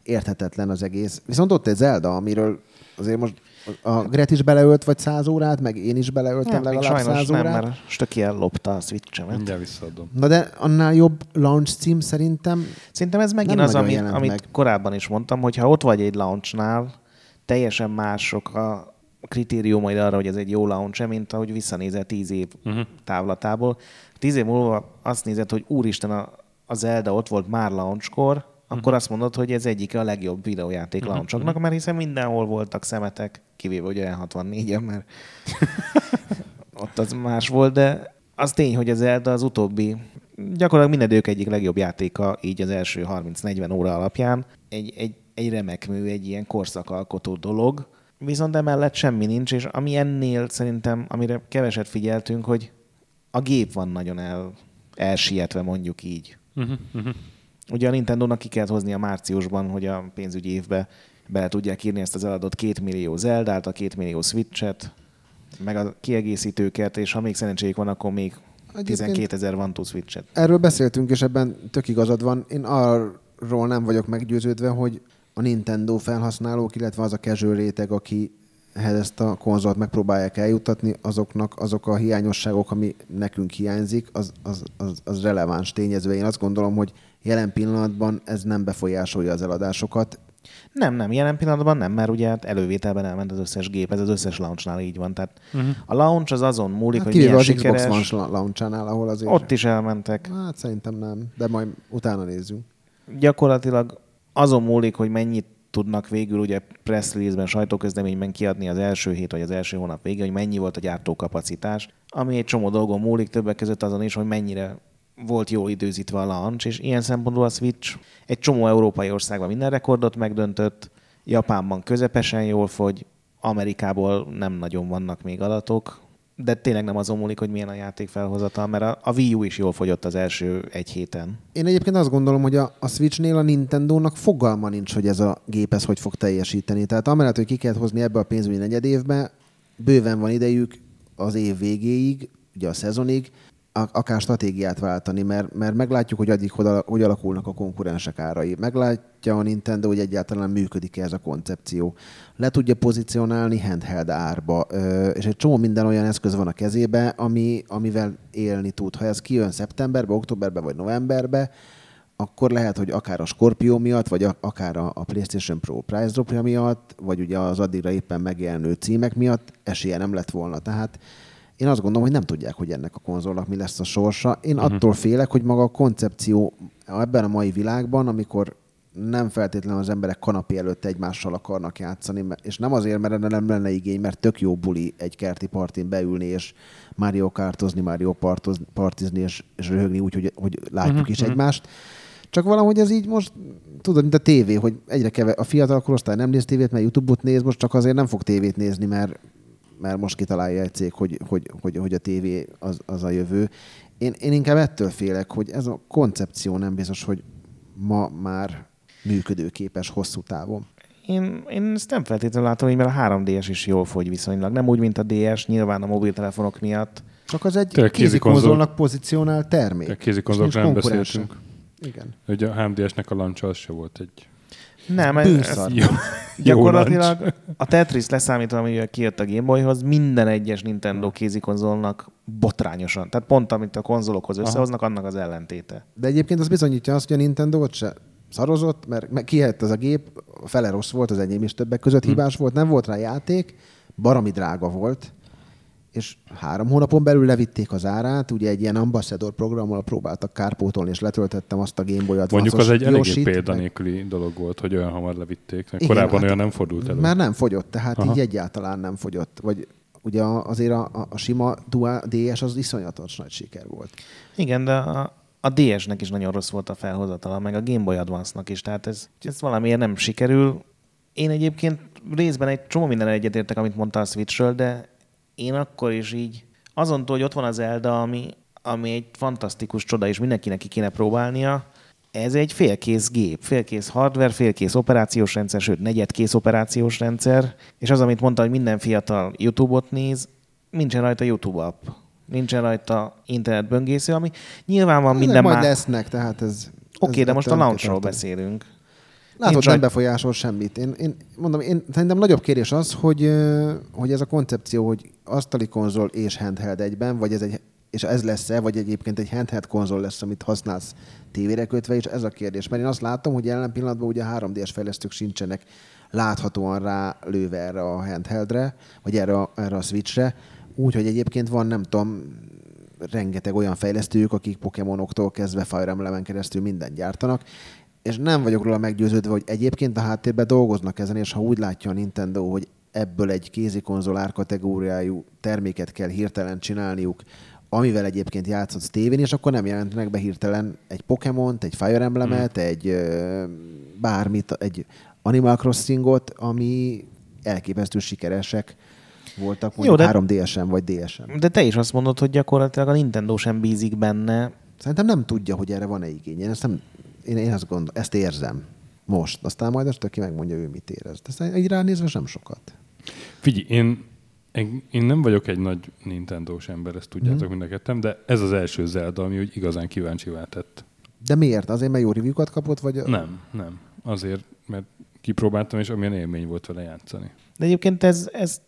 Érthetetlen az egész. Viszont ott egy Zelda, amiről azért most a Gret is beleölt vagy száz órát, meg én is beleöltem nem, legalább száz órát. nem, mert Stöki ellopta a Switch-emet. Mindjárt visszaadom. Na de annál jobb launch cím szerintem Szerintem ez megint az, ami, amit meg. korábban is mondtam, hogy ha ott vagy egy launchnál, teljesen mások a kritériumaid arra, hogy ez egy jó launch mint ahogy visszanézel tíz év uh-huh. távlatából. Tíz év múlva azt nézed, hogy úristen, a, a Zelda ott volt már launchkor, akkor uh-huh. azt mondod, hogy ez egyik a legjobb videójáték uh-huh. launchoknak, mert hiszen mindenhol voltak szemetek, kivéve ugye 64-en, mert ott az más volt, de az tény, hogy az Zelda az utóbbi, gyakorlatilag minden egyik legjobb játéka, így az első 30-40 óra alapján. Egy, egy, egy remek mű, egy ilyen korszakalkotó dolog, viszont emellett semmi nincs, és ami ennél szerintem, amire keveset figyeltünk, hogy a gép van nagyon el, elsietve, mondjuk így. Uh-huh, uh-huh. Ugye a Nintendo-nak ki kellett hozni a márciusban, hogy a pénzügyi évbe bele tudják írni ezt az eladott két millió Zeldát, a két millió Switch-et, meg a kiegészítőket, és ha még szerencséjük van, akkor még 12 ezer van túl Switch-et. Erről beszéltünk, és ebben tök igazad van. Én arról nem vagyok meggyőződve, hogy a Nintendo felhasználók, illetve az a casual réteg, aki ehhez ezt a konzolt megpróbálják eljutatni, azoknak azok a hiányosságok, ami nekünk hiányzik, az, az, az, az releváns tényező. Én azt gondolom, hogy jelen pillanatban ez nem befolyásolja az eladásokat. Nem, nem, jelen pillanatban nem, mert ugye hát elővételben elment az összes gép, ez az összes launchnál így van. Tehát uh-huh. a launch az azon múlik, hát, hogy milyen az sikeres. Xbox launchnál, ahol azért... Ott is elmentek. Hát szerintem nem, de majd utána nézzünk. Gyakorlatilag azon múlik, hogy mennyit tudnak végül ugye press release-ben, sajtóközleményben kiadni az első hét vagy az első hónap végén, hogy mennyi volt a gyártókapacitás, ami egy csomó dolgon múlik, többek között azon is, hogy mennyire volt jól időzítve a launch, és ilyen szempontból a Switch egy csomó európai országban minden rekordot megdöntött, Japánban közepesen jól fogy, Amerikából nem nagyon vannak még adatok, de tényleg nem azon múlik, hogy milyen a játék felhozatal, mert a, a Wii U is jól fogyott az első egy héten. Én egyébként azt gondolom, hogy a, a Switchnél a Nintendo-nak fogalma nincs, hogy ez a gép ez hogy fog teljesíteni. Tehát amellett, hogy ki kellett hozni ebbe a pénzügyi negyedévbe, bőven van idejük az év végéig, ugye a szezonig, akár stratégiát váltani, mert, mert meglátjuk, hogy addig hogy alakulnak a konkurensek árai. Meglátja a Nintendo, hogy egyáltalán működik -e ez a koncepció. Le tudja pozícionálni handheld árba, és egy csomó minden olyan eszköz van a kezébe, ami, amivel élni tud. Ha ez kijön szeptemberbe, októberbe vagy novemberbe, akkor lehet, hogy akár a Scorpio miatt, vagy akár a PlayStation Pro price dropja miatt, vagy ugye az addigra éppen megjelenő címek miatt esélye nem lett volna. Tehát én azt gondolom, hogy nem tudják, hogy ennek a konzolnak mi lesz a sorsa. Én uh-huh. attól félek, hogy maga a koncepció ebben a mai világban, amikor nem feltétlenül az emberek kanapé előtt egymással akarnak játszani, és nem azért, mert nem lenne igény, mert tök jó buli egy kerti partin beülni, és Mario Kartozni, Mario partoz, partizni, és, és röhögni úgy, hogy, hogy látjuk uh-huh, is uh-huh. egymást. Csak valahogy ez így most, tudod, mint a tévé, hogy egyre keve, a fiatal korosztály nem néz tévét, mert YouTube-ot néz, most csak azért nem fog tévét nézni, mert mert most kitalálja egy cég, hogy, hogy, hogy, hogy a tévé az, az a jövő. Én, én inkább ettől félek, hogy ez a koncepció nem biztos, hogy ma már működőképes hosszú távon. Én, én ezt nem feltétlenül látom, hogy mert a 3DS is jól fogy viszonylag. Nem úgy, mint a DS, nyilván a mobiltelefonok miatt. Csak az egy kézikonzolnak pozícionál termék. A kézikonzolok nem beszéltünk. Igen. Ugye a 3DS-nek a launch az se volt egy Nem, ez. Jó. gyakorlatilag a Tetris leszámítva, amivel kijött a Game Boyhoz, minden egyes Nintendo kézikonzolnak botrányosan. Tehát pont amit a konzolokhoz összehoznak, annak az ellentéte. De egyébként az bizonyítja azt, hogy a Nintendo ott se szarozott, mert meg kihett az a gép, fele rossz volt, az enyém is többek között hibás volt, nem volt rá játék, barami drága volt, és három hónapon belül levitték az árát, ugye egy ilyen ambassador programmal próbáltak kárpótolni, és letöltettem azt a Game Boy Mondjuk az egy eléggé Yoshit, meg- példanélküli dolog volt, hogy olyan hamar levitték. Mert Igen, korábban hát olyan nem fordult elő. Már nem fogyott, tehát Aha. így egyáltalán nem fogyott. Vagy ugye azért a, a, a sima Dual DS az iszonyatos nagy siker volt. Igen, de a, a DS-nek is nagyon rossz volt a felhozatala, meg a Game Boy Advance-nak is, tehát ez, ez valamiért nem sikerül. Én egyébként részben egy csomó minden egyetértek, amit mondta a Switchről, de én akkor is így azontól, hogy ott van az Zelda, ami, ami egy fantasztikus csoda, és mindenkinek ki kéne próbálnia, ez egy félkész gép, félkész hardware, félkész operációs rendszer, sőt, negyedkész operációs rendszer, és az, amit mondta, hogy minden fiatal YouTube-ot néz, nincsen rajta YouTube app, nincsen rajta internetböngésző, ami nyilván van minden majd már... lesznek, tehát ez... Oké, ez de most a launchról beszélünk. Látod, Nincs nem rajta- befolyásol semmit. Én, én mondom, én szerintem nagyobb kérdés az, hogy, hogy ez a koncepció, hogy asztali konzol és handheld egyben, vagy ez egy, és ez lesz-e, vagy egyébként egy handheld konzol lesz, amit használsz tévére kötve, és ez a kérdés. Mert én azt látom, hogy jelen pillanatban ugye 3D-es fejlesztők sincsenek láthatóan rá lőve erre a handheldre, vagy erre a, erre a switchre, úgyhogy egyébként van, nem tudom, rengeteg olyan fejlesztőjük, akik Pokémonoktól kezdve Fire Emblem-en keresztül mindent gyártanak, és nem vagyok róla meggyőződve, hogy egyébként a háttérben dolgoznak ezen, és ha úgy látja a Nintendo, hogy ebből egy kézikonzol árkategóriájú terméket kell hirtelen csinálniuk, amivel egyébként játszhatsz tévén, és akkor nem jelentenek be hirtelen egy Pokémont, egy Fire Emblemet, mm. egy ö, bármit, egy Animal Crossingot, ami elképesztő sikeresek voltak mondjuk de- 3DS-en vagy DS-en. De te is azt mondod, hogy gyakorlatilag a Nintendo sem bízik benne. Szerintem nem tudja, hogy erre van-e igény. Én ezt, nem, én, én azt gondol, ezt érzem most. Aztán majd azt aki megmondja, ő mit érez. De aztán így ránézve sem sokat. Figyelj, én, én, nem vagyok egy nagy Nintendo-s ember, ezt tudjátok mm. mind a de ez az első Zelda, ami úgy igazán kíváncsivá tett. De miért? Azért, mert jó review-kat kapott? Vagy... Nem, nem. Azért, mert kipróbáltam, és amilyen élmény volt vele játszani. De egyébként ez, ez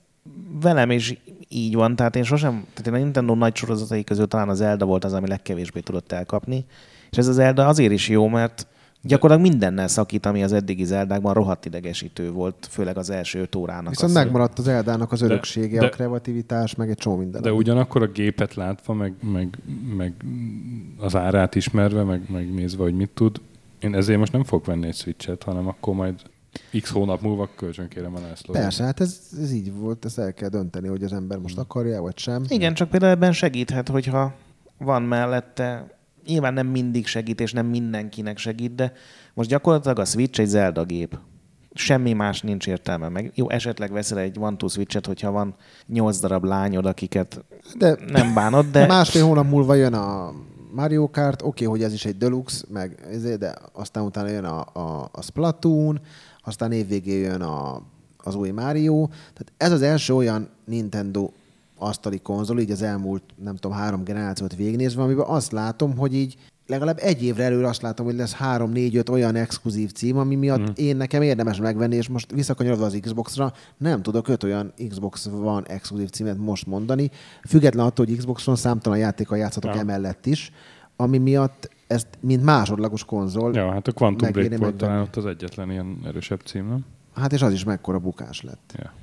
velem is így van, tehát én sosem, tehát én a Nintendo nagy sorozatai közül talán az Zelda volt az, ami legkevésbé tudott elkapni, és ez az Zelda azért is jó, mert gyakorlatilag mindennel szakít, ami az eddigi Zeldákban rohadt idegesítő volt, főleg az első öt órának. Viszont az, megmaradt az Eldának az öröksége, de- a kreativitás, meg egy csomó minden. De ugyanakkor a gépet látva, meg, meg, meg az árát ismerve, meg, meg nézve, hogy mit tud, én ezért most nem fogok venni egy Switch-et, hanem akkor majd x hónap múlva kölcsön kérem a Lászlót. Persze, hát ez, ez így volt, ezt el kell dönteni, hogy az ember most akarja, vagy sem. Igen, csak például ebben segíthet, hogyha van mellette, nyilván nem mindig segít, és nem mindenkinek segít, de most gyakorlatilag a Switch egy Zelda gép. Semmi más nincs értelme. Meg jó, esetleg veszel egy One Two Switchet, hogyha van nyolc darab lányod, akiket De nem bánod, De másfél hónap múlva jön a Mario Kart, oké, hogy ez is egy Deluxe, meg ezért, de aztán utána jön a, a, a Splatoon, aztán évvégén jön a, az új Mario. Tehát ez az első olyan Nintendo asztali konzol, így az elmúlt, nem tudom, három generációt végignézve, amiben azt látom, hogy így legalább egy évre előre azt látom, hogy lesz három, négy, öt olyan exkluzív cím, ami miatt mm. én nekem érdemes megvenni, és most visszakanyarodva az Xbox-ra, nem tudok öt olyan Xbox van exkluzív címet most mondani, független attól, hogy Xboxon számtalan játékkal játszhatok Ja. emellett is, ami miatt ezt, mint másodlagos konzol, Ja, hát a Quantum Break volt talán ott az egyetlen ilyen erősebb cím, nem? hát és az is mekkora bukás lett. Ja.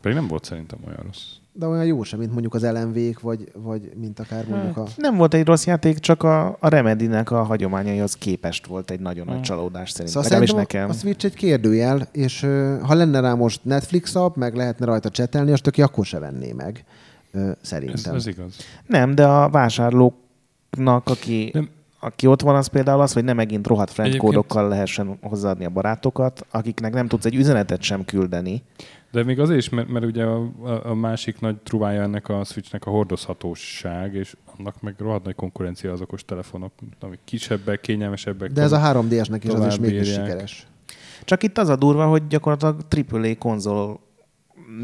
Pedig nem volt szerintem olyan rossz. De olyan jó sem, mint mondjuk az LMV-k, vagy, vagy mint akár mondjuk a... nem volt egy rossz játék, csak a, a Remedy-nek a hagyományaihoz képest volt egy nagyon nagy Hmm. csalódás szerintem. Szóval szerintem nekem. a Switch egy kérdőjel, és ö, ha lenne rá most Netflix app, meg lehetne rajta csetelni, azt aki akkor se venné meg, ö, Ez, szerintem. ez igaz. Nem, de a vásárlóknak, aki, Nem. Aki ott van, az például az, hogy ne megint rohadt friend Egyébként- kódokkal lehessen hozzáadni a barátokat, akiknek nem tudsz egy üzenetet sem küldeni. De még azért is, mert, mert ugye a, a, a másik nagy truvája ennek a Switchnek a hordozhatóság, és annak meg rohadt nagy konkurencia az okos telefonok, amik kisebbek, kényelmesebbek. De ez a 3DS-nek is az is mégis sikeres. Csak itt az a durva, hogy gyakorlatilag AAA konzol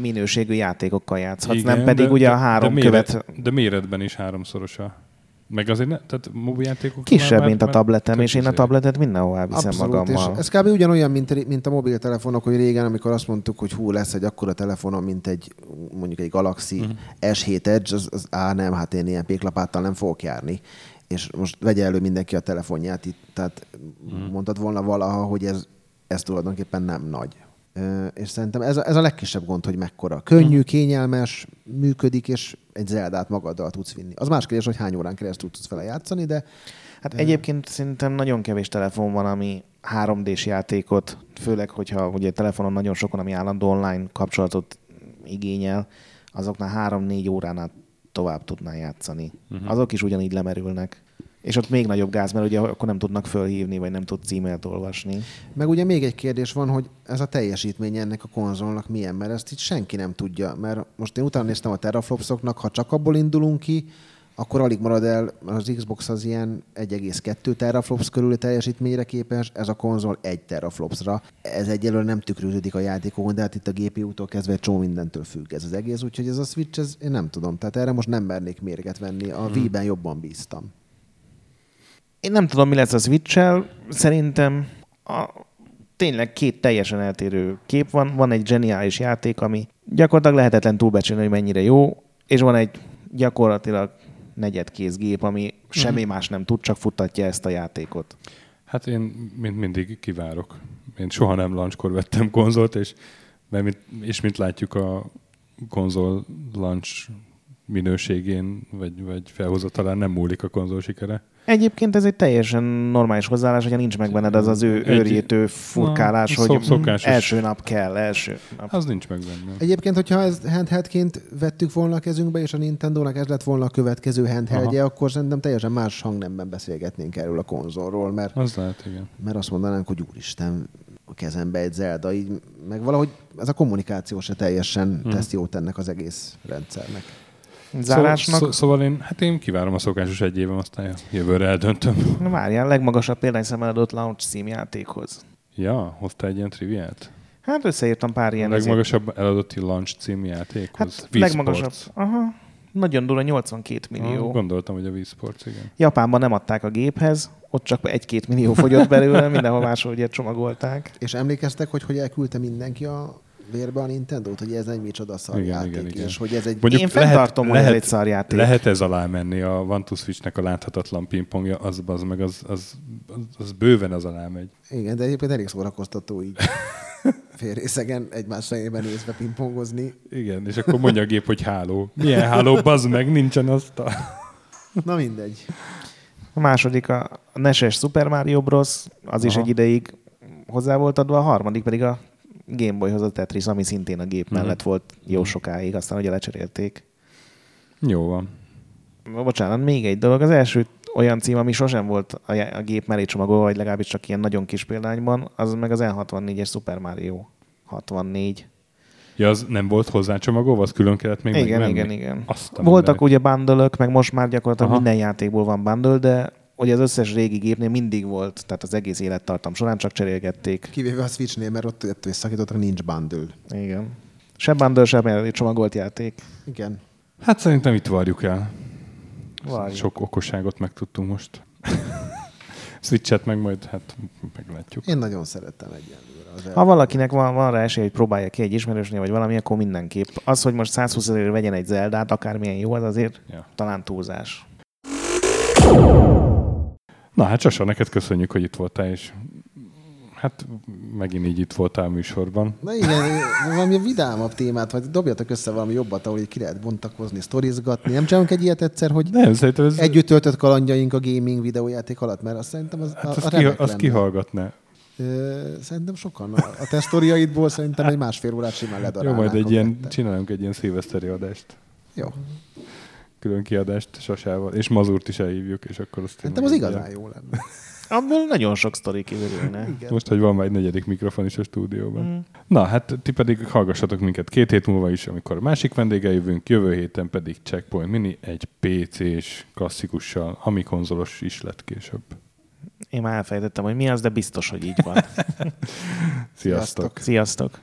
minőségű játékokkal játszhatsz, nem pedig de, ugye a de- három de követ... Méret, de méretben is háromszoros a Meg azért, ne, tehát mobiljátékok... Kisebb, mint a tabletem, és én a tabletet mindenhová viszem Abszolút, magammal. és ez kb. ugyanolyan, mint, mint a mobiltelefonok, hogy régen, amikor azt mondtuk, hogy hú, lesz egy akkora telefonom, mint egy mondjuk egy Galaxy Mhm. S7 Edge, az, az á, nem, hát én ilyen péklapáttal nem fogok járni. És most vegye elő mindenki a telefonját itt, tehát Mhm. mondtad volna valaha, hogy ez, ez tulajdonképpen nem nagy. És szerintem ez a, ez a legkisebb gond, hogy mekkora. Könnyű, Mhm. kényelmes, működik, és egy Zeldát magaddal tudsz vinni. Az más kérdés, hogy hány órán keresztül tudsz vele játszani, de Hát egyébként szerintem nagyon kevés telefon van, ami 3D-s játékot, főleg, hogyha ugye telefonon nagyon sokan, ami állandó online kapcsolatot igényel, azoknál 3-4 óránál tovább tudná játszani. Uh-huh. Azok is ugyanígy lemerülnek. És ott még nagyobb gáz, mert ugye akkor nem tudnak fölhívni, vagy nem tudsz e-mailt olvasni. Meg ugye még egy kérdés van, hogy ez a teljesítmény ennek a konzolnak milyen, mert ezt itt senki nem tudja. Mert most én utána néztem a teraflopsoknak, ha csak abból indulunk ki, akkor alig marad el, mert az Xbox az ilyen 1,2 teraflops körüli teljesítményre képes, ez a konzol 1 teraflopsra. Ez egyelőre nem tükröződik a játékokon, de hát itt a GPU-tól kezdve egy csomó mindentől függ ez az egész, úgyhogy ez a Switch, ez, én nem tudom. Tehát erre most nem mernék mérget venni. A Wii-ben jobban bíztam. Én nem tudom, mi lesz a switch Szerintem a, tényleg két teljesen eltérő kép van. Van egy zseniális játék, ami gyakorlatilag lehetetlen túlbecsülni, hogy mennyire jó, és van egy gyakorlatilag negyedkész gép, ami semmi más nem tud, csak futtatja ezt a játékot. Hát én mint mindig kivárok. Én soha nem launchkor vettem konzolt, és, mert mint, és mint látjuk a konzol launch minőségén, vagy, vagy felhozatalán nem múlik a konzol sikere. Egyébként ez egy teljesen normális hozzáállás, hogyha nincs meg benned az az ő Egy- őrjétő furkálás, Na, hogy szokásos. első nap kell, első nap. Az nincs meg benne. Egyébként, hogyha ezt handheldként vettük volna a kezünkbe, és a Nintendo-nak ez lett volna a következő handheldje, akkor szerintem teljesen más hangnemben beszélgetnénk erről a konzolról, mert, Az lehet, igen. mert azt mondanánk, hogy úristen, a kezembe egy Zelda, így, meg valahogy ez a kommunikáció se teljesen Hmm. tesz jót ennek az egész rendszernek. Zárásnak, Szó, szó, szóval én, hát én kivárom a szokásos egy évem, aztán jövőre eldöntöm. Na várjál, legmagasabb példányszámmal adott launch címjátékhoz. Ja, hoztál egy ilyen triviát? Hát összeírtam pár ilyen. a azért- legmagasabb eladotti launch címjátékhoz. Hát Wii legmagasabb. Sports. Aha. Nagyon durva, 82 millió. Ah, gondoltam, hogy a Wii Sports, igen. Japánban nem adták a géphez, ott csak egy-két millió fogyott belőle, mindenhol máshol ugye csomagolták. És emlékeztek, hogy hogy elküldte mindenki a vérbe a Nintendo-t, hogy ez egy micsoda szar Igen, igen, igen. és hogy ez egy... Mondjuk Én fenntartom, hogy ez egy szarjáték. Lehet ez alá menni, a One to Switch-nek a láthatatlan pingpongja, az, az meg az, az, az, az bőven az alá megy. Igen, de egyébként elég szórakoztató így félrészegen egymás fejébe nézve pingpongozni. Igen, és akkor mondja a gép, hogy háló. Milyen háló, bazd meg, nincsen azt a... Na mindegy. A második a Neses Super Mario Bros. Az is Aha. egy ideig hozzá volt adva, a harmadik pedig a Game Boyhoz a Tetris, ami szintén a gép Mhm. mellett volt jó sokáig, aztán ugye lecserélték. Jó van. Bocsánat, még egy dolog. Az első olyan cím, ami sosem volt a, gép mellé csomagolva, vagy legalábbis csak ilyen nagyon kis példányban, az meg az N64-es Super Mario 64. Ja, az nem volt hozzácsomagolva, az külön kellett még igen, megvenni? igen, igen. Azt a Voltak ugye bundle meg most már gyakorlatilag Aha. minden játékból van bundle, de ugye az összes régi gépnél mindig volt, tehát az egész élettartam során csak cserélgették. Kivéve a Switchnél, mert ott ettől is szakítottak, nincs bundle. Igen. Se bundle, se csomagolt játék. Igen. Hát szerintem itt várjuk el. Várjuk. Sok okosságot megtudtunk most. Switchet meg majd, hát meglátjuk. Én nagyon szerettem egyenlőre. Az Ha valakinek van, van rá esély, hogy próbálja ki egy ismerősnél, vagy valami, akkor mindenképp. Az, hogy most 120 ezerért vegyen egy Zeldát, akármilyen jó, az azért Ja. talán túlzás. Na hát Sasa, neked köszönjük, hogy itt voltál, és hát megint így itt voltál műsorban. Na igen, valami vidámabb témát, vagy dobjatok össze valami jobbat, ahol így ki lehet bontakozni, sztorizgatni. Nem csinálunk egy ilyet egyszer, hogy Nem, ez... együtt töltött kalandjaink a gaming videójáték alatt, mert azt szerintem az, Hát a, azt, a kiha, azt lenne. kihallgatná. Szerintem sokan. A, te sztoriaidból szerintem egy másfél órát simán Jó, ledarálnánk. majd egy ilyen, csinálunk egy ilyen szilveszteri adást. Jó. Külön kiadást Sasával, és Mazurt is elhívjuk, és akkor azt Szerintem az igazán jó lenne. Abból nagyon sok sztori kiderülne. Most, hogy van már egy negyedik mikrofon is a stúdióban. Mm. Na, hát ti pedig hallgassatok minket két hét múlva is, amikor másik vendége jövünk, jövő héten pedig Checkpoint Mini egy PC-s klasszikussal, ami konzolos is lett később. Én már elfejtettem, hogy mi az, de biztos, hogy így van. Sziasztok! Sziasztok!